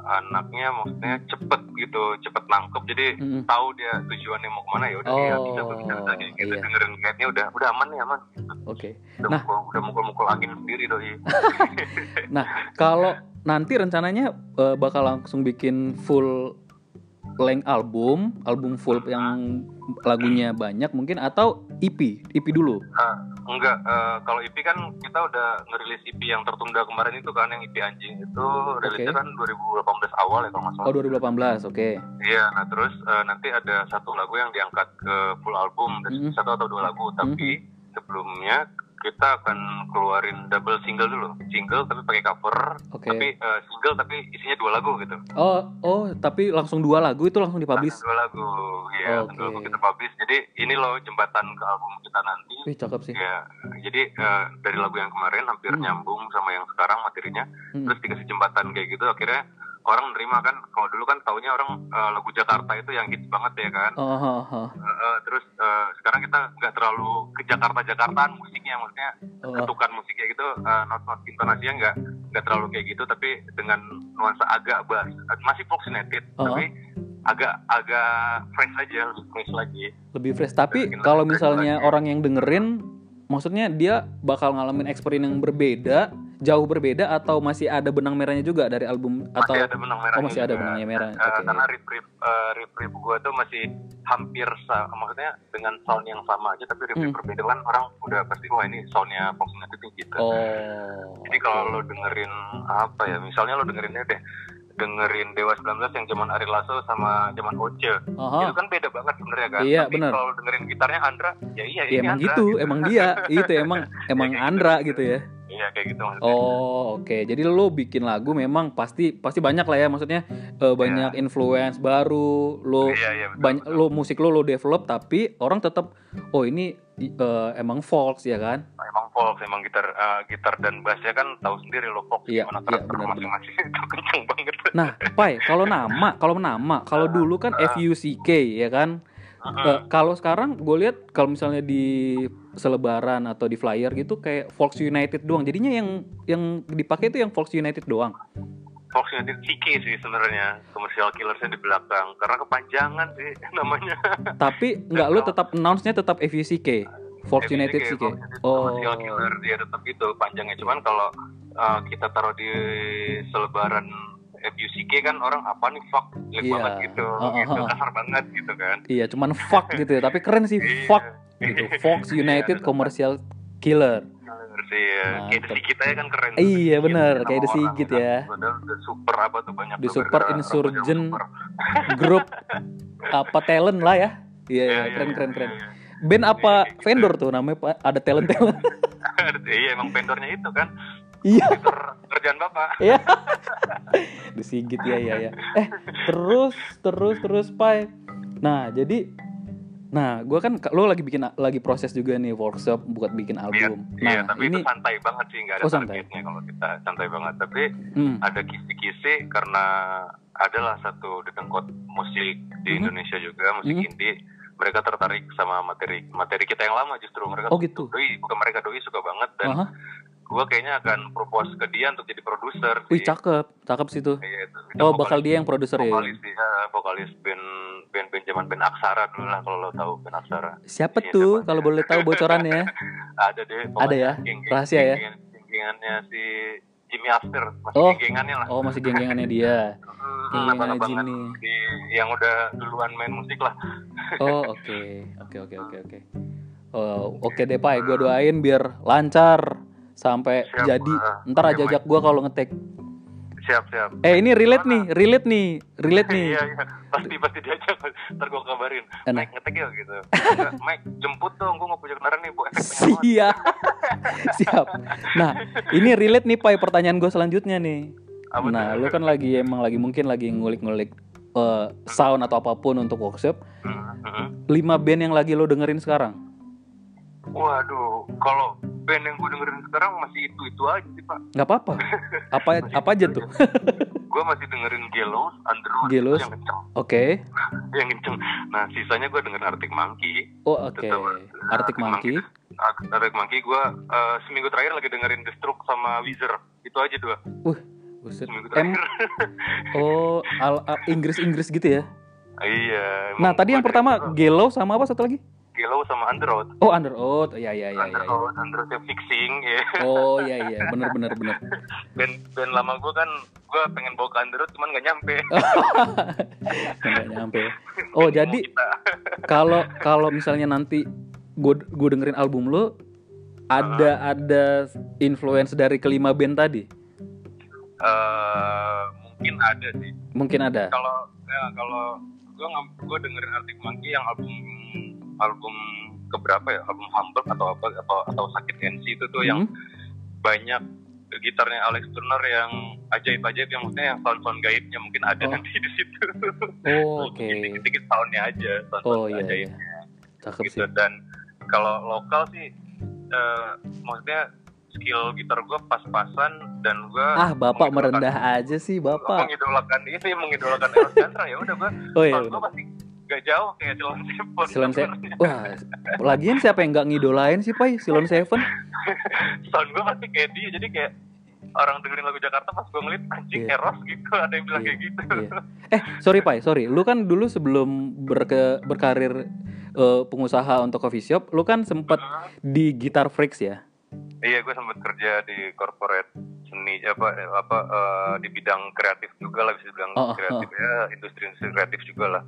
anaknya maksudnya cepet gitu cepet nangkep jadi Mm-mm. tahu dia tujuannya mau ke mana ya udah dia Oh, bisa bisa bisa kayak gitu iya. dengerin guide-nya udah udah aman nih aman Oke. udah Nah. mukul udah mukul mukul angin sendiri doi Nah, kalau nanti rencananya eh, bakal langsung bikin full length album, album full yang lagunya banyak mungkin atau EP, EP dulu. Ah, enggak eh, kalau IP kan kita udah ngerilis IP yang tertunda kemarin itu kan yang IP anjing itu rilisnya kan 2018 awal ya kalau nggak salah Oh, 2018. Oke. Iya, nah terus eh, nanti ada satu lagu yang diangkat ke full album, dan Mhm. satu atau dua lagu. Tapi sebelumnya kita akan keluarin double single dulu, single tapi pakai cover, Oke. tapi eh, single tapi isinya dua lagu gitu. Oh, oh, tapi langsung dua lagu itu langsung dipublish. Dua lagu, iya, Oke. dua lagu kita publish. Jadi ini loh jembatan ke album kita nanti. Wih, cakep sih. Ya, jadi eh, dari lagu yang kemarin hampir Hmm. nyambung sama yang sekarang materinya. Hmm. Terus dikasih jembatan kayak gitu, akhirnya orang nerima kan. Kalau dulu kan taunya orang eh, lagu Jakarta itu yang hits banget ya kan. Oh, oh, oh. Uh, uh, terus uh, sekarang kita nggak terlalu ke Jakarta Jakartaan musiknya maksudnya Oh, ketukan musiknya gitu uh, not not intonasinya nggak nggak terlalu kayak gitu tapi dengan nuansa agak bass Uh, masih Fox United Oh. tapi agak agak fresh aja lebih fresh lagi lebih fresh. Tapi kalau misalnya lagi. orang yang dengerin, maksudnya dia bakal ngalamin experience yang berbeda, jauh berbeda atau masih ada benang merahnya juga dari album atau masih ada benang merahnya Oh, masih ada juga. benangnya merah. Uh, Oke. karena rip rip uh, rip rip gue tuh masih hampir sa maksudnya dengan sound yang sama aja tapi rip rip Hmm. berbeda kan orang udah pasti wah ini soundnya Fox United gitu Oh. Jadi kalau lo dengerin apa ya, misalnya lo dengerinnya deh, dengerin Dewa 19 yang zaman Ari Lasso sama zaman Oce, Aha. itu kan beda banget sebenarnya kan. Iya, Tapi kalau dengerin gitarnya Andra, ya iya Ya, ini emang Andra, gitu, emang dia, itu emang emang kayak gitu. Andra gitu ya. Iya kayak gitu maksudnya. Oh, oke. Jadi lo bikin lagu memang pasti pasti banyak lah ya maksudnya eh, banyak influence baru, lo Iya iya betul. banyak lo musik lo lo develop tapi orang tetap oh ini eh, emang folk ya kan? Emang folk, emang gitar eh, gitar dan bassnya kan tahu sendiri lo folk Iya, gimana iya, karakter benar, masing-masing itu kenceng banget. Nah, Pai, kalau nama, kalau nama, kalau dulu kan FUCK ya kan? Eh, kalau sekarang gue lihat kalau misalnya di selebaran atau di flyer gitu kayak Fox United doang. Jadinya yang yang dipakai itu yang Fox United doang. Fox United CK sih sebenarnya commercial killersnya di belakang karena kepanjangan sih namanya. Tapi nggak lo tetap announce-nya tetap FUCK. Fox United United Oh. Commercial killer dia tetap gitu panjangnya cuman kalau uh, kita taruh di selebaran FUCK kan orang apa nih fuck jelek Iya. banget gitu Oh, oh, gitu oh. kasar banget gitu kan Iya, cuman fuck gitu ya. Tapi keren sih Iya. fuck gitu. Fox United Commercial Killer. Ya. kayak. The Sigit aja kan keren Iya, The Sigit nama Kayak The Sigit kan. ya. padahal The super apa tuh banyak The Super Insurgent. Grup apa talent lah ya. Iya, Iya, iya, iya, keren keren keren. iya. Band apa gitu. vendor tuh namanya Pak? Ada talent talent. iya emang vendornya itu kan Iya. kerjaan bapak Iya. Disigit ya ya ya. Eh, terus terus terus Pai. Nah, jadi Nah, gue kan lo lagi bikin lagi proses juga nih workshop buat bikin Iya, album. iya, Nah, tapi ini itu santai banget sih, nggak ada Oh, santai. targetnya kalau kita santai banget. Tapi hmm, ada kisi-kisi karena adalah satu dedengkot musik di Mhm. Indonesia juga musik Mhm. indie mereka tertarik sama materi materi kita yang lama justru mereka Oh, gitu. doi bukan mereka doi suka banget dan Aha. Gue kayaknya akan propose ke dia untuk jadi produser Wih cakep, cakep sih tuh. Iya, itu. Itu Oh vokalis- bakal dia yang produser ya. vokalis dia vokalis band band band zaman band Aksara dulu lah kalau lo tahu band Aksara Siapa Iya, tuh kalau boleh tahu bocorannya? ada deh Ada ya? Rahasia ya? geng-gengannya si Jimmy After masih Oh. geng-gengannya lah Oh masih geng-gengannya dia. Geng-gengan abang-abangan Jimmy. di- yang udah duluan main musik lah Oh oke, oke oke oke oke. Oh oke deh Pai, gue doain biar lancar sampai Siap, jadi. ah. Ntar aja ajak gue kalau ngetek. siap siap Eh ini relate nih, relate nih, relate nih. iya iya pasti pasti diajak ntar gue kabarin Enak. Mike ngetek ya gitu Enggak, Mike jemput dong gue nggak punya kendaraan nih bu efek pengen banget. Siap, siap. Nah ini relate nih Pai pertanyaan gue selanjutnya nih. Apa Nah lu kan lagi emang lagi mungkin lagi ngulik-ngulik eh, sound atau apa pun untuk workshop. Hmm, hmm. Lima band yang lagi lo dengerin sekarang. Waduh kalau band yang gue dengerin sekarang masih itu itu aja sih pak nggak apa-apa. Apa apa aja tuh? gue masih dengerin Gelos, Underwood Gelos. itu yang kenceng, Oke. yang kenceng. Nah sisanya gue dengerin Arctic Monkey. Oh oke. Tetap, Arctic Monkey. Ar- Arctic Monkey gue uh, seminggu terakhir lagi dengerin The Stroke sama Weezer. Itu aja dua. Wah, buset. Seminggu terakhir. oh, al, al- Inggris-Inggris gitu ya. iya. Nah, tadi yang pertama Gelo sama apa satu lagi? Gelo sama Underwood. Oh, Under Oath. Ya, ya, ya, ya. ya. Underwood, Underwood yang fixing. ya. Oh, iya, iya. Bener, bener, bener. band band lama gue kan gue pengen bawa ke Underwood cuman gak nyampe. Nggak nyampe. Oh, jadi kalau kalau misalnya nanti gue gue dengerin album lo, ada ada influence dari kelima band tadi? Eh, mungkin ada sih. Mungkin ada. kalau ya kalau gue gue dengerin Arctic Monkey yang album album keberapa ya album Humble atau apa atau atau Sakit NC itu tuh yang Hmm? banyak gitarnya Alex Turner yang ajaib-ajaib yang maksudnya yang sound-sound gaibnya mungkin ada Oh. nanti di situ Oh, oke. dikit-dikit soundnya aja sound, Oh, iya, iya. ajaibnya Cakep gitu sih. dan kalau lokal sih eh, maksudnya skill gitar gue pas-pasan dan gue Ah, Bapak merendah aja sih, Bapak. mengidolakan ini mengidolakan Eros Chandra ya udah gue Oh iya, sound gue pasti gak jauh kayak Silon Seven Silon Seven. Wah, lagian siapa yang nggak ngidolain sih, Pai? Silon Seven? sound gue pasti kayak dia jadi kayak orang dengerin lagu Jakarta pas gue ngeliat anjing Iya. Eros gitu ada yang bilang Iya, kayak gitu iya. Eh, sorry Pai, sorry. Lu kan dulu sebelum berke, berkarir eh, pengusaha untuk coffee shop, lu kan sempet di Guitar Freaks ya? iya gue sempat kerja di corporate seni apa apa eh, di bidang kreatif juga lah bisa bilang Oh, oh, kreatif ya industri industri kreatif juga lah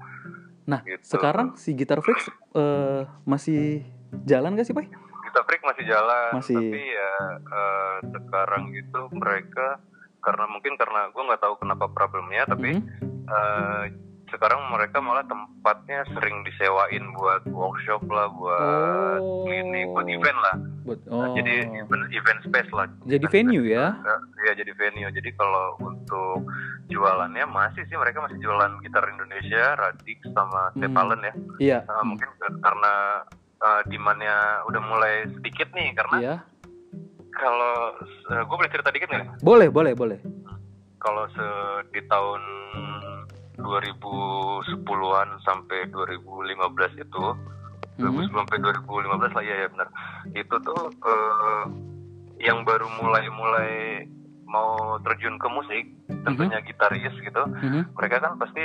Nah, Gitu. sekarang si Guitar Freaks eh, masih jalan gak sih, Pai? kita freak masih jalan Masih. tapi ya eh, sekarang itu mereka karena mungkin karena gue nggak tahu kenapa problemnya tapi Mhm. eh, sekarang mereka malah tempatnya sering disewain buat workshop lah buat Oh. klinik buat event lah Buat- Nah, oh. jadi event, event space lah Jadi venue ya? ya jadi venue jadi kalau untuk jualannya masih sih mereka masih jualan gitar Indonesia Radix sama Hmm. Ya Iya. Nah, mungkin karena uh, demandnya udah mulai sedikit nih karena Iya. kalau gue boleh cerita dikit nggak Boleh, boleh, boleh. kalau se di tahun 2010-an sampai 2015 itu Mhm. 2010 sampai 2015 lah ya ya benar itu tuh eh, yang baru mulai-mulai mau terjun ke musik tentunya gitaris gitu Mhm. mereka kan pasti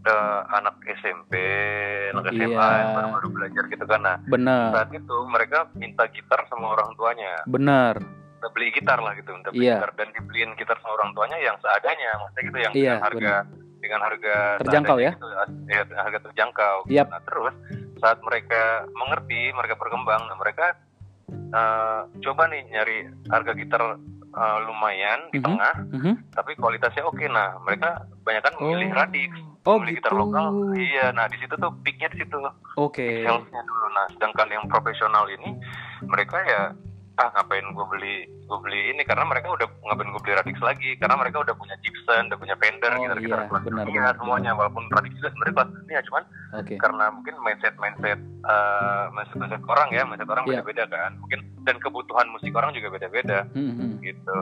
eh, anak SMP anak SMA Iya. yang baru-baru belajar gitu kan nah Benar, saat itu mereka minta gitar sama orang tuanya benar. minta beli gitar lah gitu minta beli Iya. gitar dan dibeliin gitar sama orang tuanya yang seadanya maksudnya gitu yang Iya, dengan harga dengan harga Terjangkau ya? gitu, ya harga terjangkau Yap. nah terus saat mereka mengerti mereka berkembang nah mereka eh, coba nih nyari harga gitar eh, lumayan di Mhm. tengah Mhm. tapi kualitasnya oke nah mereka banyak kan memilih Oh. Radix Oh, memilih gitu. gitar lokal iya nah di situ tuh peaknya di situ Oke. salesnya dulu nah sedangkan yang profesional ini mereka ya ah ngapain gue beli gue beli ini karena mereka udah ngapain gue beli Radix lagi karena mereka udah punya Gibson udah punya Fender Oh, gitar gitar iya, benar, benar, semuanya walaupun Radix juga sebenarnya kelas dunia cuman Oke. karena mungkin mindset mindset uh, mindset mindset orang ya mindset orang Iya. beda beda kan mungkin dan kebutuhan musik orang juga beda beda Hmm, hmm. gitu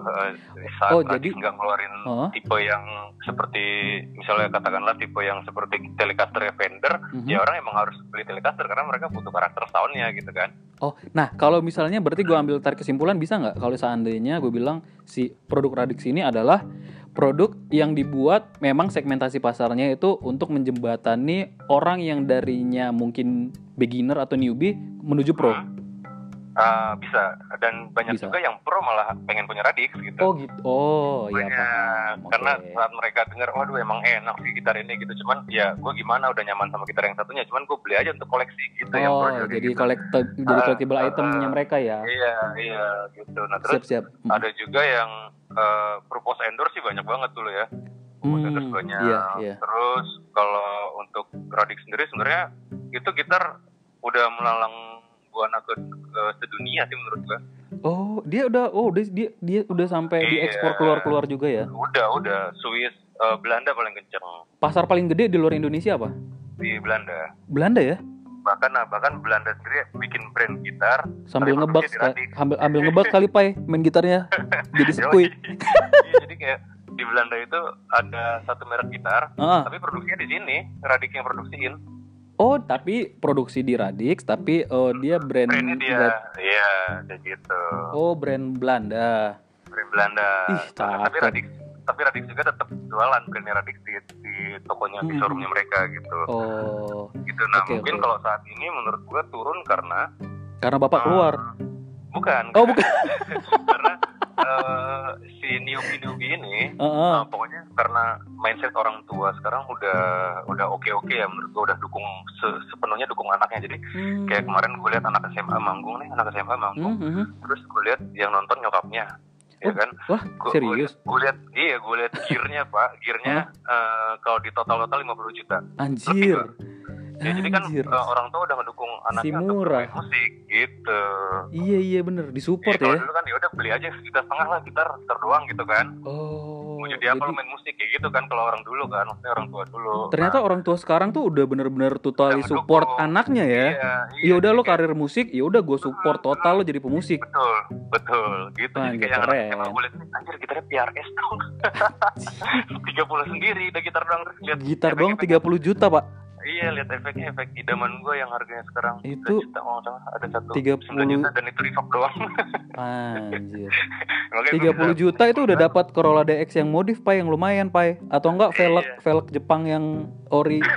Eh, saat Oh, Radix jadi- nggak ngeluarin Oh. tipe yang seperti misalnya katakanlah tipe yang seperti Telecaster ya Fender Mhm. ya orang emang harus beli Telecaster karena mereka butuh karakter soundnya gitu kan Oh, nah kalau misalnya berarti gue ambil tarik kesimpulan bisa nggak kalau seandainya gue bilang si produk Radix ini adalah produk yang dibuat memang segmentasi pasarnya itu untuk menjembatani orang yang darinya mungkin beginner atau newbie menuju pro. Ah, bisa dan banyak Bisa. juga yang pro malah pengen punya Radix gitu Oh gitu. Oh ya paham. Oke. karena saat mereka dengar waduh emang enak sih gitar ini gitu cuman ya gue gimana udah nyaman sama gitar yang satunya cuman gue beli aja untuk koleksi gitu yang Oh, pro jadi gitu. kolektor jadi Ah, collectible ah, itemnya mereka ya. iya iya gitu nah terus Siap-siap. Hmm. ada juga yang eh, propose endorse sih banyak banget dulu ya propose Hmm, endorse banyak iya, iya. terus kalau untuk Radix sendiri sebenarnya itu gitar udah melalang buana ke, ke sedunia sih menurut gue Oh, dia udah oh dia dia, dia udah sampai Iya. diekspor keluar-keluar juga ya. udah udah Swiss eh, Belanda paling kenceng Pasar paling gede di luar Indonesia apa? di Belanda Belanda ya? bahkan nah, bahkan Belanda sendiri bikin brand gitar sambil ngebak ambil ambil ngebak kali pai main gitarnya jadi sekui Iya, jadi kayak di Belanda itu ada satu merek gitar ah. tapi produksinya di sini Radix yang produksiin oh tapi produksi di Radix tapi oh dia brand brandnya dia iya kayak gitu. Oh brand Belanda. Brand Belanda. Ih, tapi cakep. Radix tapi Radix juga tetap jualan brandnya Radix di, di tokonya di Hmm. showroomnya mereka gitu. Oh gitu. Nah Oke, mungkin oke. kalau saat ini menurut gua turun karena karena bapak keluar? eh, bukan. Oh bukan. Karena eh, si newbie newbie ini Heeh. eh, pokoknya karena mindset orang tua sekarang udah udah oke oke ya menurut gua udah dukung se- sepenuhnya dukung anaknya jadi Hmm. kayak kemarin gue lihat anak SMA manggung nih anak SMA manggung Hmm, hmm, hmm. terus gue lihat yang nonton nyokapnya ya Oh, kan wah Gua- serius Gue lihat iya gue lihat gearnya pak, gearnya eh, kalau di total total 50 juta. anjir Ya, jadi kan eh, orang tua udah ngedukung anaknya untuk murah. bermain musik gitu. iya iya bener disupport Iya, kalau ya dulu kan ya udah beli aja sejuta setengah lah gitar gitar doang gitu kan. oh Mau jadi apa jadi lu main musik kayak gitu kan kalau orang dulu kan, maksudnya orang tua dulu. ternyata orang tua sekarang tuh udah bener-bener totally Udah support ngedukung. anaknya Nah, ya iya, ya udah jadi lo karir musik ya udah gue support total lo jadi pemusik Betul, betul. Gitu. Wah, jadi kayak keren. SMA gue liat, anjir gitarnya PRS dong. 30 sendiri udah gitar doang lihat gitar doang efek-efek 30 juta pak Iya lihat efeknya efek idaman gue yang harganya sekarang Itu 9 juta kalau salah. Ada satu 30 9 juta dan itu reverb doang. anjir. Makanya gua 30 bisa- juta itu udah dapat Corolla DX yang modif pak yang lumayan pak. Atau enggak velg Iya. velg Jepang yang ori.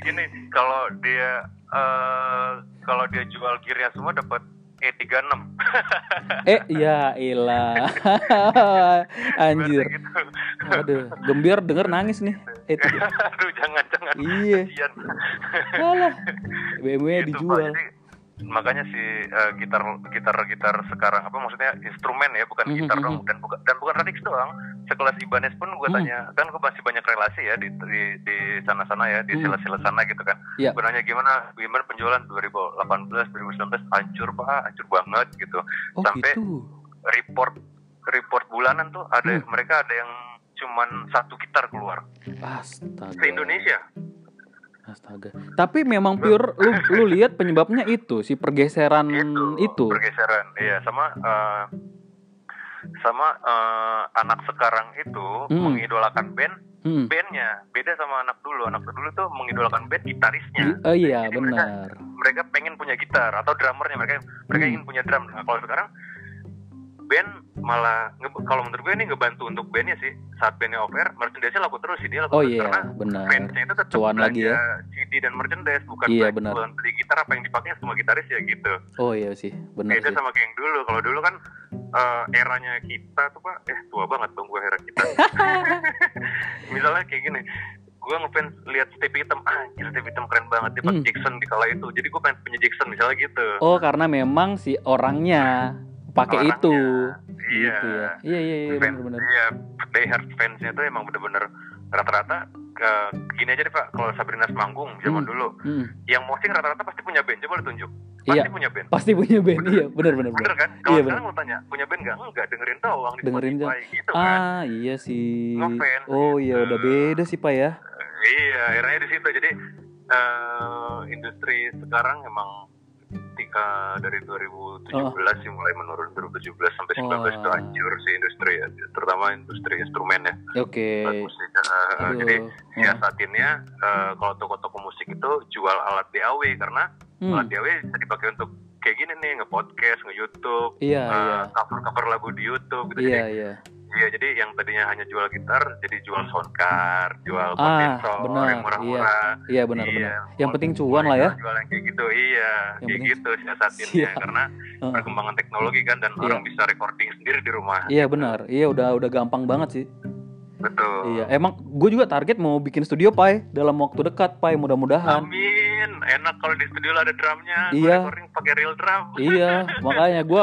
Gini kalau dia eh kalau dia jual gearnya semua dapat E36. eh ya ilah anjir Gitu. aduh gembir denger nangis nih eh itu Aduh jangan jangan. iya alah BMW Gitu, Pak. dijual Jadi, makanya si eh, gitar gitar gitar sekarang apa maksudnya instrumen ya bukan Mhm, gitar mhm. dong dan bukan dan bukan Radix doang sekelas Ibanez pun gue Hmm. tanya kan gue masih banyak relasi ya di di, di sana sana ya di Hmm. sila-sila sana gitu kan Iya. gue nanya gimana gimana penjualan 2018 2019 hancur pak hancur banget gitu oh sampai- gitu report report bulanan tuh ada Hmm. mereka ada yang cuman satu gitar keluar astaga se Indonesia astaga. Tapi memang pure lu lu lihat penyebabnya itu si pergeseran itu, itu. pergeseran iya. Sama eh, sama eh, anak sekarang itu Hmm. mengidolakan band Hmm. bandnya beda sama anak dulu. Anak dulu tuh mengidolakan band gitarisnya. Oh iya Jadi mereka- benar. mereka pengen punya gitar atau drummernya. Mereka mereka Hmm. ingin punya drum. Nah kalau sekarang band malah kalau menurut gue ini ngebantu untuk bandnya sih. Saat bandnya offer merchandise laku terus sih dia laku oh terus. iya karena benar. fansnya itu tetap Cuan lagi ya. CD dan merchandise bukan Iya, benar. bukan beli gitar apa yang dipakai semua gitaris ya gitu. Oh iya sih benar beda sama kayak yang dulu. Kalau dulu kan eh, eranya kita tuh pak eh tua banget dong gue era kita. Misalnya kayak gini gue ngefans lihat Stevie Hitam ah anjir Stevie Hitam keren banget dia Hmm. Jackson di kala itu jadi gue pengen punya Jackson misalnya gitu. Oh karena memang si orangnya pakai itu iya gitu ya iya iya iya fans benar benar iya die hard fansnya tuh emang bener-bener rata-rata eh, gini aja deh pak kalau Sabrina manggung zaman Hmm. dulu Hmm. yang mosing rata-rata pasti punya band coba lu tunjuk pasti Iya. punya band Pasti punya band. Iya, benar benar bener benar. kan kalau Iya, sekarang lu tanya punya band nggak enggak dengerin doang di Dengerin Spotify gitu kan Ah, iya sih. Ngefans Oh, iya gitu. udah beda sih, Pak ya. iya akhirnya di situ jadi eh, industri sekarang emang ketika dari 2017 sih mulai menurun 2017 sampai 19 itu Wah. hancur sih industri ya terutama industri instrumen ya Oke. alat musik Aduh. jadi Wah. siasatinnya eh, kalau toko-toko musik itu jual alat DAW karena Hmm. alat DAW bisa dipakai untuk kayak gini nih nge-podcast, nge-YouTube, Iya, eh, iya. cover-cover lagu di YouTube gitu. Iya, Jadi, iya. Iya, jadi yang tadinya hanya jual gitar jadi jual sound card, jual Ah, benar, yang murah-murah. Iya, benar Iya, benar. Yang penting cuan lah ya. Jual yang kayak gitu, iya, Yang kayak penting- gitu siasatinnya Siap. karena Heeh. perkembangan teknologi kan dan Iya. orang bisa recording sendiri di rumah. Iya, benar. Iya, udah udah gampang banget sih. Betul. Iya, emang gue juga target mau bikin studio pai dalam waktu dekat pai mudah-mudahan. Amin. Enak kalau di studio ada drumnya. Iya. recording pakai real drum. iya, makanya gue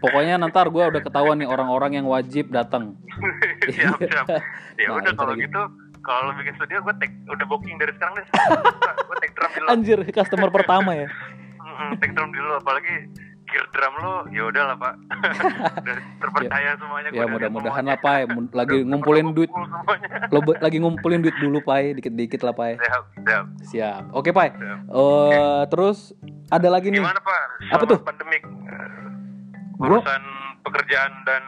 pokoknya nanti gue udah ketahuan nih orang-orang yang wajib datang. siap siap. Ya Nah, udah kalau lagi. gitu kalau bikin studio gue take udah booking dari sekarang deh. gue take drum dulu. Anjir, customer pertama ya. Take drum dulu apalagi drum lo ya udah lah pak. udah terpercaya semuanya. Ya gua udah mudah-mudahan lah pai, Mun- lagi semuanya. ngumpulin duit, semuanya. lo lagi ngumpulin duit dulu pai, dikit-dikit lah pai. Siap siap. Siap. Oke siap. Eh, terus ada lagi nih. Gimana pak? Apa tuh? Pandemik. Gua- Urusan pekerjaan dan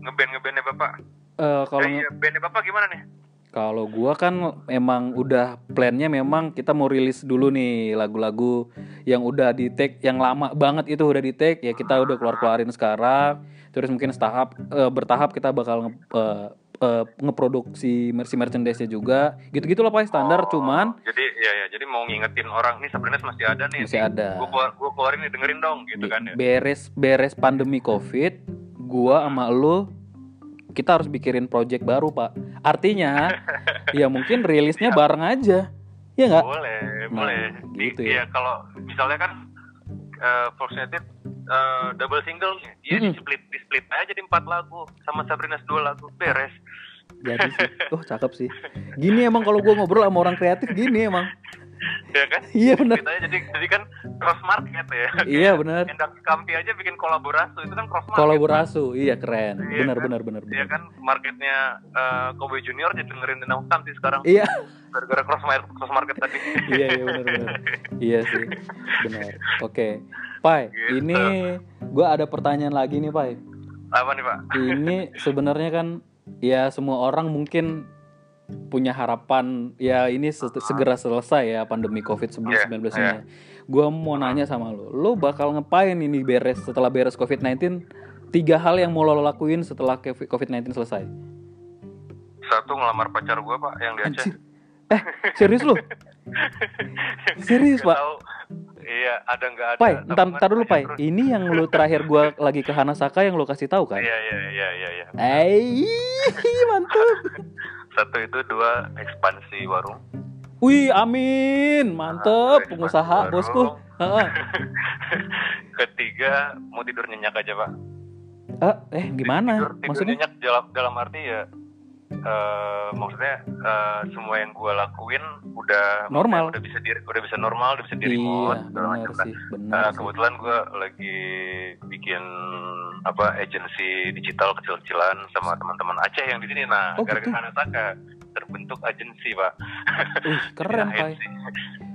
ngeband ngebandnya bapak. Eh, kalau Eh, iya, bandnya bapak gimana nih? Kalau gua kan emang udah plannya memang kita mau rilis dulu nih lagu-lagu yang udah di take yang lama banget itu udah di take ya kita udah keluar keluarin sekarang. Terus mungkin setahap eh, bertahap kita bakal nge, eh, eh, ngeproduksi mercy merchandise-nya juga. Gitu-gitu lah pak standar Oh, cuman jadi ya ya jadi mau ngingetin orang nih Sabrina masih ada nih masih ada. gue keluar gua keluarin nih dengerin dong gitu Di- kan ya. beres beres pandemi covid gua sama lu kita harus bikirin project baru pak artinya ya mungkin rilisnya bareng aja ya nggak boleh Nah, boleh gitu Di- ya. iya, kalau misalnya kan uh, Fox United eh, double single ya Mm-mm. di split di split aja jadi empat lagu sama Sabrina dua lagu beres Jadi sih, oh cakep sih. Gini emang kalau gua ngobrol sama orang kreatif gini emang. Ya kan Iya benar. aja jadi jadi kan cross market ya Iya benar. Endang Kampi aja bikin kolaborasi itu kan cross market Kolaborasi, iya keren. Iya Benar kan? benar benar Iya kan marketnya uh, Kobe Junior jadi dengerin Endang Kampi sekarang Iya, gara-gara cross market cross market tadi iya iya benar benar. Iya sih. Benar. Oke. Pai, Gitu. ini gua ada pertanyaan lagi nih, Pai. apa nih pak Ini sebenarnya kan ya semua orang mungkin punya harapan ya ini se- segera selesai ya pandemi Covid-19 Iya, ini. iya. Gua mau nanya sama lo, lo bakal ngapain ini beres setelah beres Covid-19? Tiga hal yang mau lo lakuin setelah Covid-19 selesai. satu ngelamar pacar gue pak yang di Aceh. Eh, serius lo? Serius, Pak? tahu. iya ada nggak ada Pai, entar, tabungan entar dulu, Pai. terus. Ini yang lu terakhir gua lagi ke Hanasaka yang lu kasih tahu kan? iya iya iya iya iya Eh, mantap. Satu itu dua ekspansi warung Wih, amin. Mantep, Ah, pengusaha, bosku. Ketiga mau tidur nyenyak aja pak Eh, eh, gimana? tidur, tidur Maksudnya? nyenyak dalam dalam arti ya eh, maksudnya eh, semua yang gue lakuin udah Normal. udah bisa di, udah bisa normal udah bisa di Iya, segala macam. sih, Nah, sih. kebetulan gue lagi bikin apa agensi digital kecil-kecilan sama teman-teman Aceh yang di sini. Nah, Oh, gara-gara gitu? Hanasaka terbentuk agensi, Pak. Wih, keren, agensi.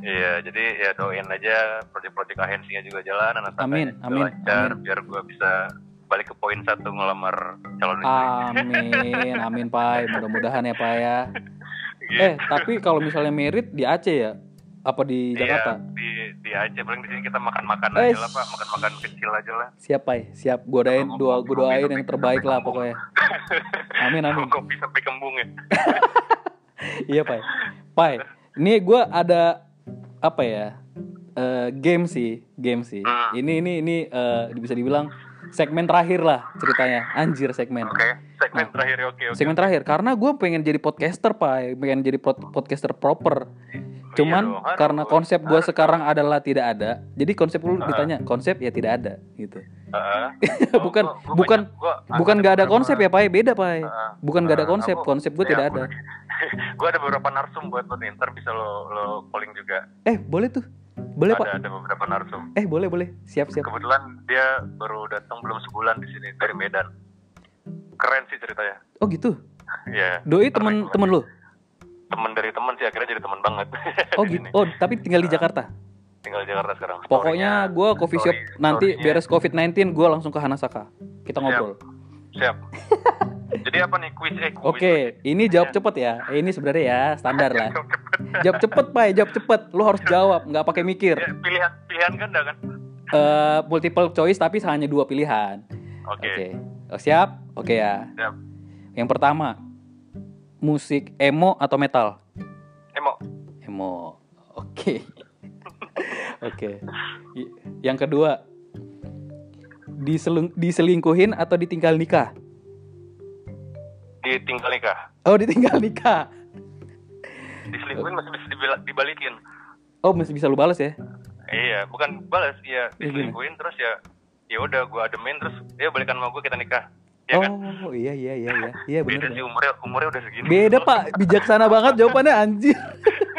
Iya, jadi ya doain aja proyek-proyek agensinya juga jalan, Hanasaka Amin, amin, lancar, amin. biar gue bisa balik ke poin satu ngelamar calon istri. Amin, amin, Pai. Mudah-mudahan ya, Pai ya. Gitu. Eh, tapi kalau misalnya merit di Aceh ya? Apa di Jakarta? Iya, di di Aceh paling di sini kita makan-makan Eh, aja lah, Pak. Makan-makan kecil aja lah. Siap, Pai. Siap. Gua doain, dua, gua doain yang terbaik lah pokoknya. Amin, amin. Kopi sampai kembung ya. Iya, Pai. Pai, ini gua ada apa ya? eh, game sih, game sih. Hmm. Ini ini ini eh, bisa dibilang segmen terakhir lah ceritanya. Anjir segmen. Oke, segmen Nah, terakhir ya, oke oke. Segmen terakhir karena gue pengen jadi podcaster, Pai. Pengen jadi pod- podcaster proper. Cuman Iya dong, harus. karena konsep gue sekarang adalah tidak ada. Jadi konsep lu Ah. ditanya, konsep ya tidak ada gitu. Heeh. bukan Gua- gua bukan banyak- gua bukan nggak ada konsep ya, Pai. Beda, Pai. Heeh. Bukan nggak ada Heeh, konsep, aku- konsep gue iya, tidak aku ada. gue ada beberapa narsum buat lo nih ntar bisa lo lo calling juga Eh, boleh tuh. Boleh, Pak. ada ada beberapa narsum Eh, boleh, boleh. Siap, siap. kebetulan dia baru datang belum sebulan di sini dari Medan keren sih ceritanya Oh, gitu. ya Doi temen temen lu. temen dari temen sih akhirnya jadi temen banget Oh, gitu. Oh, tapi tinggal di Jakarta. tinggal di Jakarta sekarang Pokoknya gua coffee shop story- nanti beres COVID-19 gua langsung ke Hanasaka. Kita ngobrol. siap jadi apa nih quiz eh. Oke, ini jawab cepet ya. Eh, Ini sebenarnya ya standar lah. Jawab cepet, Pak. Jawab cepet. Lu harus jawab, nggak pakai mikir. Ya, pilihan pilihan ganda kan Eh, multiple choice tapi hanya dua pilihan. oke Oke. Oh, siap? Oke ya. siap Yang pertama, musik emo atau metal? emo Emo. Oke. Oke. Y- Yang kedua, diselung- diselingkuhin atau ditinggal nikah? ditinggal nikah Oh, ditinggal nikah. diselingkuhin masih bisa dibalikin Oh, masih bisa lu balas ya? iya bukan balas iya Iya, diselingkuhin terus ya ya udah gue ademin terus dia balikan sama gue kita nikah ya kan Oh, iya iya iya iya. Iya beda benar. sih umurnya umurnya udah segini Beda, Pak. Bijaksana banget jawabannya anjir.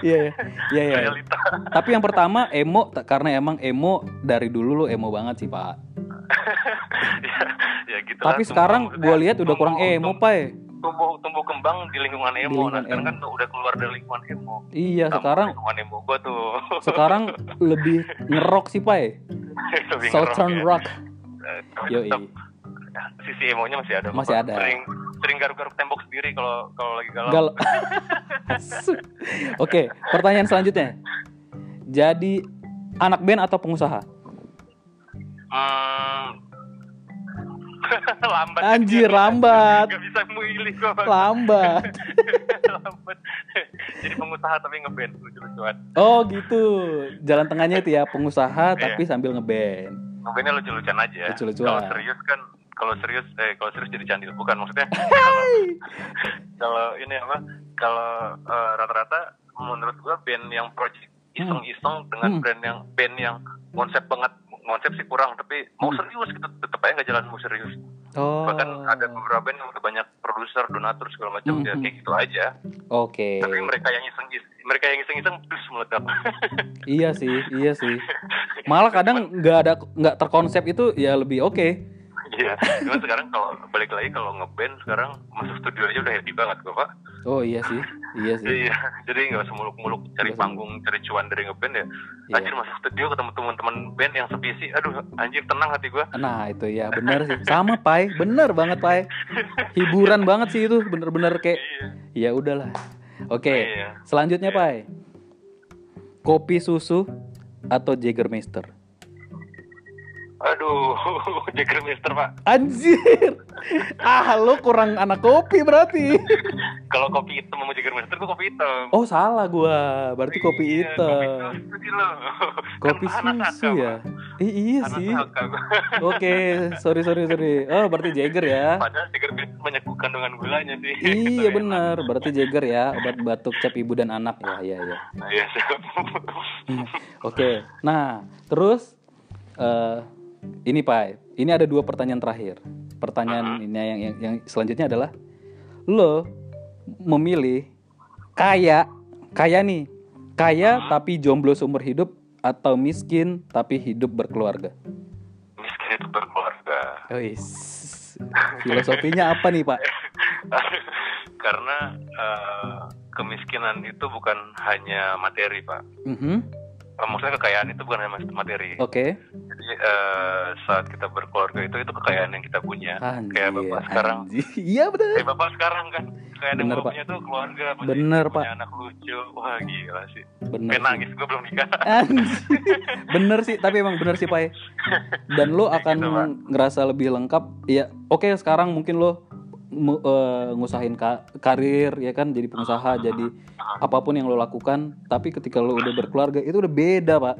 Iya, iya. Iya, iya. realita Tapi yang pertama emo karena emang emo dari dulu lu emo banget sih, Pak. ya, ya gitu Tapi lah, sekarang gua lihat udah kurang emo, Pak. tumbuh tumbuh kembang di lingkungan emo lingkungan nah sekarang emo. kan tuh udah keluar dari lingkungan emo Iya, Sama sekarang lingkungan emo gue tuh sekarang lebih ngerok sih, Pak. Lebih Southern ngerok rock. ya. Tapi Yoi. tetap, ya, sisi emonya masih ada Masih ada. sering sering garuk-garuk tembok sendiri kalau kalau lagi galau Gal. Oke, pertanyaan selanjutnya. Jadi anak band atau pengusaha? Hmm. lambat Anjir, lambat. Gak bisa milih gue Lambat. lambat jadi pengusaha tapi ngeband lucu-lucuan Oh, gitu. Jalan tengahnya itu ya, pengusaha tapi sambil ngeband. ngebandnya lucu-lucuan aja Lucu-lucuan. kalau serius kan kalau serius eh kalau serius jadi candil bukan maksudnya kalau ini apa kalau eh, rata-rata menurut gua band yang project iseng-iseng dengan Hmm. brand yang band yang konsep banget konsep sih kurang tapi mau Hmm. serius gitu tetap aja nggak jalan mau serius Oh. bahkan ada beberapa band yang udah banyak produser donatur segala macam Hmm, ya hmm. kayak gitu aja Oke. tapi mereka yang iseng mereka yang iseng-iseng terus meledak Iya sih, iya sih. Malah kadang nggak ada nggak terkonsep itu ya lebih oke. Iya, cuman sekarang kalau balik lagi kalau ngeband sekarang masuk studio aja udah happy banget kok pak. Oh iya sih, iya sih. Iya, jadi nggak semuluk-muluk cari Nggak panggung, cari cuan dari ngeband ya. Iya. Anjir masuk studio ketemu teman-teman band yang sevisi, aduh anjir tenang hati gua. Nah itu ya bener sih, sama Pai, bener banget Pai. Hiburan banget sih itu, bener-bener kayak Iya. ya udahlah. Oke, Iya. selanjutnya Pai. Kopi susu atau Jägermeister? Aduh, Jägermeister pak. Anjir. Ah, lo kurang anak kopi berarti. Kalau kopi hitam sama Jägermeister gua kopi hitam. Oh, salah gua. Berarti kopi Iya, Kopi hitam. susu. Kopi Kan susu Aka, ya. Pak. Eh, iya Panas sih. Oke, sorry sorry sorry. Oh, berarti Jagger ya. Padahal Jägermeister banyak kandungan gulanya sih. Iya Tapi benar, berarti Jagger ya, obat batuk cap ibu dan anak ya, iya iya. enak. Iya. Oke, nah terus eh ini Pak, ini ada dua pertanyaan terakhir. Pertanyaan ini yang, yang yang selanjutnya adalah lo memilih kaya, kaya nih, kaya tapi jomblo seumur hidup atau miskin tapi hidup berkeluarga. Miskin itu berkeluarga. Wis. Filosofinya apa nih Pak? Karena eh, kemiskinan itu bukan hanya materi, Pak. Mhm, Maksudnya kekayaan itu bukan hanya materi. Oke. Jadi eh, saat kita berkeluarga itu itu kekayaan yang kita punya. Anjir, Kayak bapak sekarang. anjir. Iya benar. Kayak bapak sekarang kan. Kekayaan yang Bener, Pak. punya tuh keluarga. Bener, istri, punya Pak. anak lucu. Wah gila sih. Bener. Sih. nangis gue belum nikah. Bener sih, tapi emang bener sih Pak. Dan lo akan Gitu, Pak. ngerasa lebih lengkap. Ya, oke sekarang mungkin lo mu- eh, ngusahin ka- karir ya kan jadi pengusaha jadi apa pun yang lo lakukan tapi ketika lo udah berkeluarga itu udah beda pak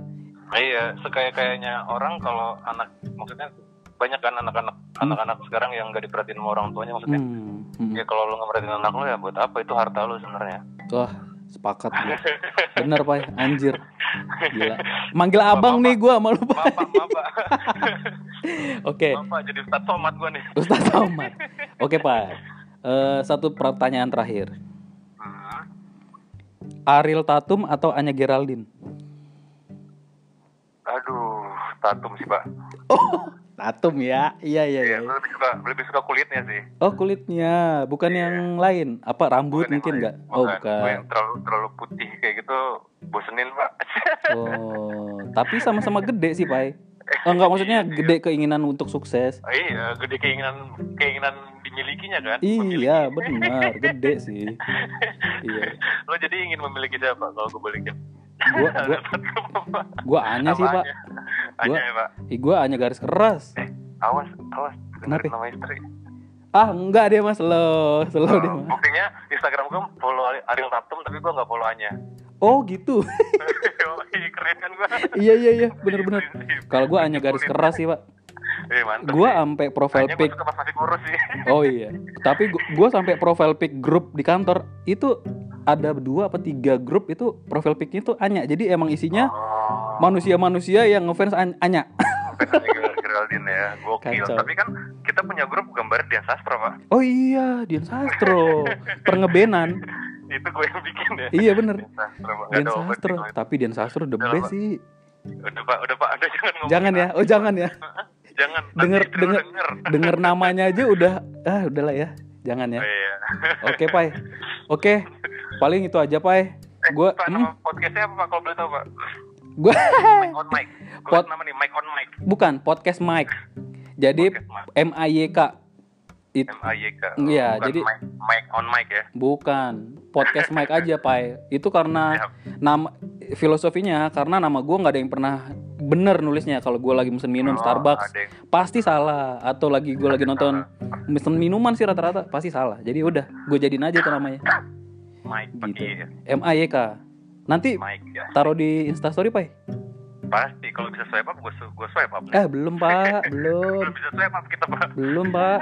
iya, sekaya-kayanya orang kalau anak maksudnya banyak kan anak-anak anak-anak sekarang yang nggak diperhatiin sama orang tuanya maksudnya. hmm, hmm. Ya kalau lu nggak merhatiin anak lu ya buat apa itu harta lu sebenarnya. wah sepakat gue bener pak anjir. Gila. Manggil abang nih gue malu pak. Bapak, bapak, oke. Bapak jadi ustadz somat gua nih. Ustaz Somad. Oke pak. Eh, satu pertanyaan terakhir. Hmm. Ariel Tatum atau Anya Geraldine? Aduh, tatum sih pak. Oh, Tatum ya. Iya iya Iya, iya. lebih suka lebih suka kulitnya sih. Oh, kulitnya, bukan yang lain. Apa rambut Bukan mungkin lain. nggak? Oh, Gue yang bukan. terlalu terlalu putih kayak gitu bosenin pak. Oh, tapi sama-sama gede sih, Pai. Oh, enggak maksudnya gede keinginan untuk sukses. iya, gede keinginan keinginan dimilikinya kan. Iya, benar, gede sih. Iya. Lo jadi ingin memiliki siapa kalau gue balikin? Gua gua gua Anya sih, Pak. Hanya Gua- ya pak. Ih, gua Anya garis keras. Eh, awas, awas. Kenapa? Nama istri. Ah, enggak dia Mas, slow, slow dia, Mas. Buktinya Instagram gue follow Ari- Ariel Tatum tapi gue nggak follow Anya. Oh, gitu. Keren kan gue? iya, iya, iya, bener-bener. Kalau gua Anya garis keras sih, Pak. Eh, sih. sampai profile gue pic sih. Oh iya. Tapi gua sampai profile pic grup di kantor itu ada dua apa tiga grup itu profile picnya itu Anya. Jadi emang isinya Oh, manusia-manusia yang ngefans An- Anya. Geraldine ya, gokil. Kacau. Tapi kan kita punya grup gambar Dian Sastra pak. Oh iya, Dian Sastro. Perngebenan. Itu gue yang bikin ya. Iya bener. Dian Sastra pak. Dian Sastro. Tapi Dian Sastro the Udah best sih. Udah pak, udah pak, anda jangan ngomong. Jangan ya. Oh jangan ya. Jangan. Denger denger denger. denger namanya aja udah ah udahlah ya. Jangan ya. Oh, Iya. Oke, Pai. Oke. Paling itu aja, Pai. Eh, Gua Pak, hmm, podcastnya apa pak kalau boleh tahu pak? gua Mic on mic. Gue Pod- nama nih mic on mic. bukan podcast Mike. Jadi M A Y K. It, M A Y K. Iya, Bukan jadi- mic, mic on mic ya. Bukan, podcast Mike aja, Pai. Itu karena Siap. nama filosofinya karena nama gua nggak ada yang pernah bener nulisnya kalau gua lagi mesen minum Oh, Starbucks yang- pasti salah atau lagi gua lagi nonton mesen minuman sih rata-rata pasti salah. Jadi udah, gue jadiin aja itu namanya. Mic Gitu. pakai M A Y K. Nanti ya. taruh di Instastory, Pai. Pasti kalau bisa swipe up gue gue swipe up. Eh, belum, Pak. Belum. Belum bisa swipe up kita pak. Belum, Pak.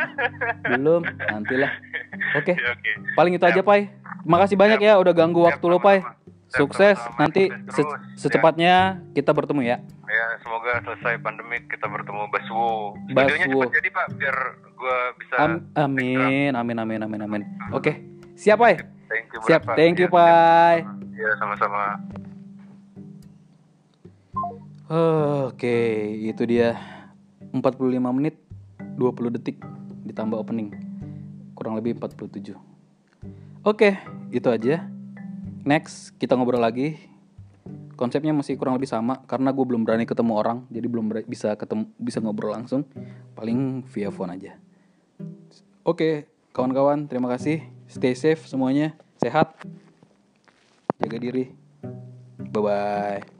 Belum. Nantilah. Oke. Oke. oke. Paling itu aja, Pai. Makasih banyak ya udah ganggu waktu lo, Pai. Sukses. Nanti se- secepatnya kita bertemu ya. Ya semoga selesai pandemi kita bertemu Baswo. Baswo. Jadi pak biar gue bisa. Am- amin, amin, amin, amin, amin. Oke. Siap, Pai. Thank you. Siap. Pak. Thank you, Ya, Pai. Ya sama-sama. Oke, itu dia 45 menit 20 detik ditambah opening. Kurang lebih 47. Oke, itu aja. Next, kita ngobrol lagi. Konsepnya masih kurang lebih sama karena gue belum berani ketemu orang, jadi belum bisa ketemu bisa ngobrol langsung. Paling via phone aja. Oke, kawan-kawan, terima kasih. Stay safe semuanya, sehat. Jaga diri. Bye bye.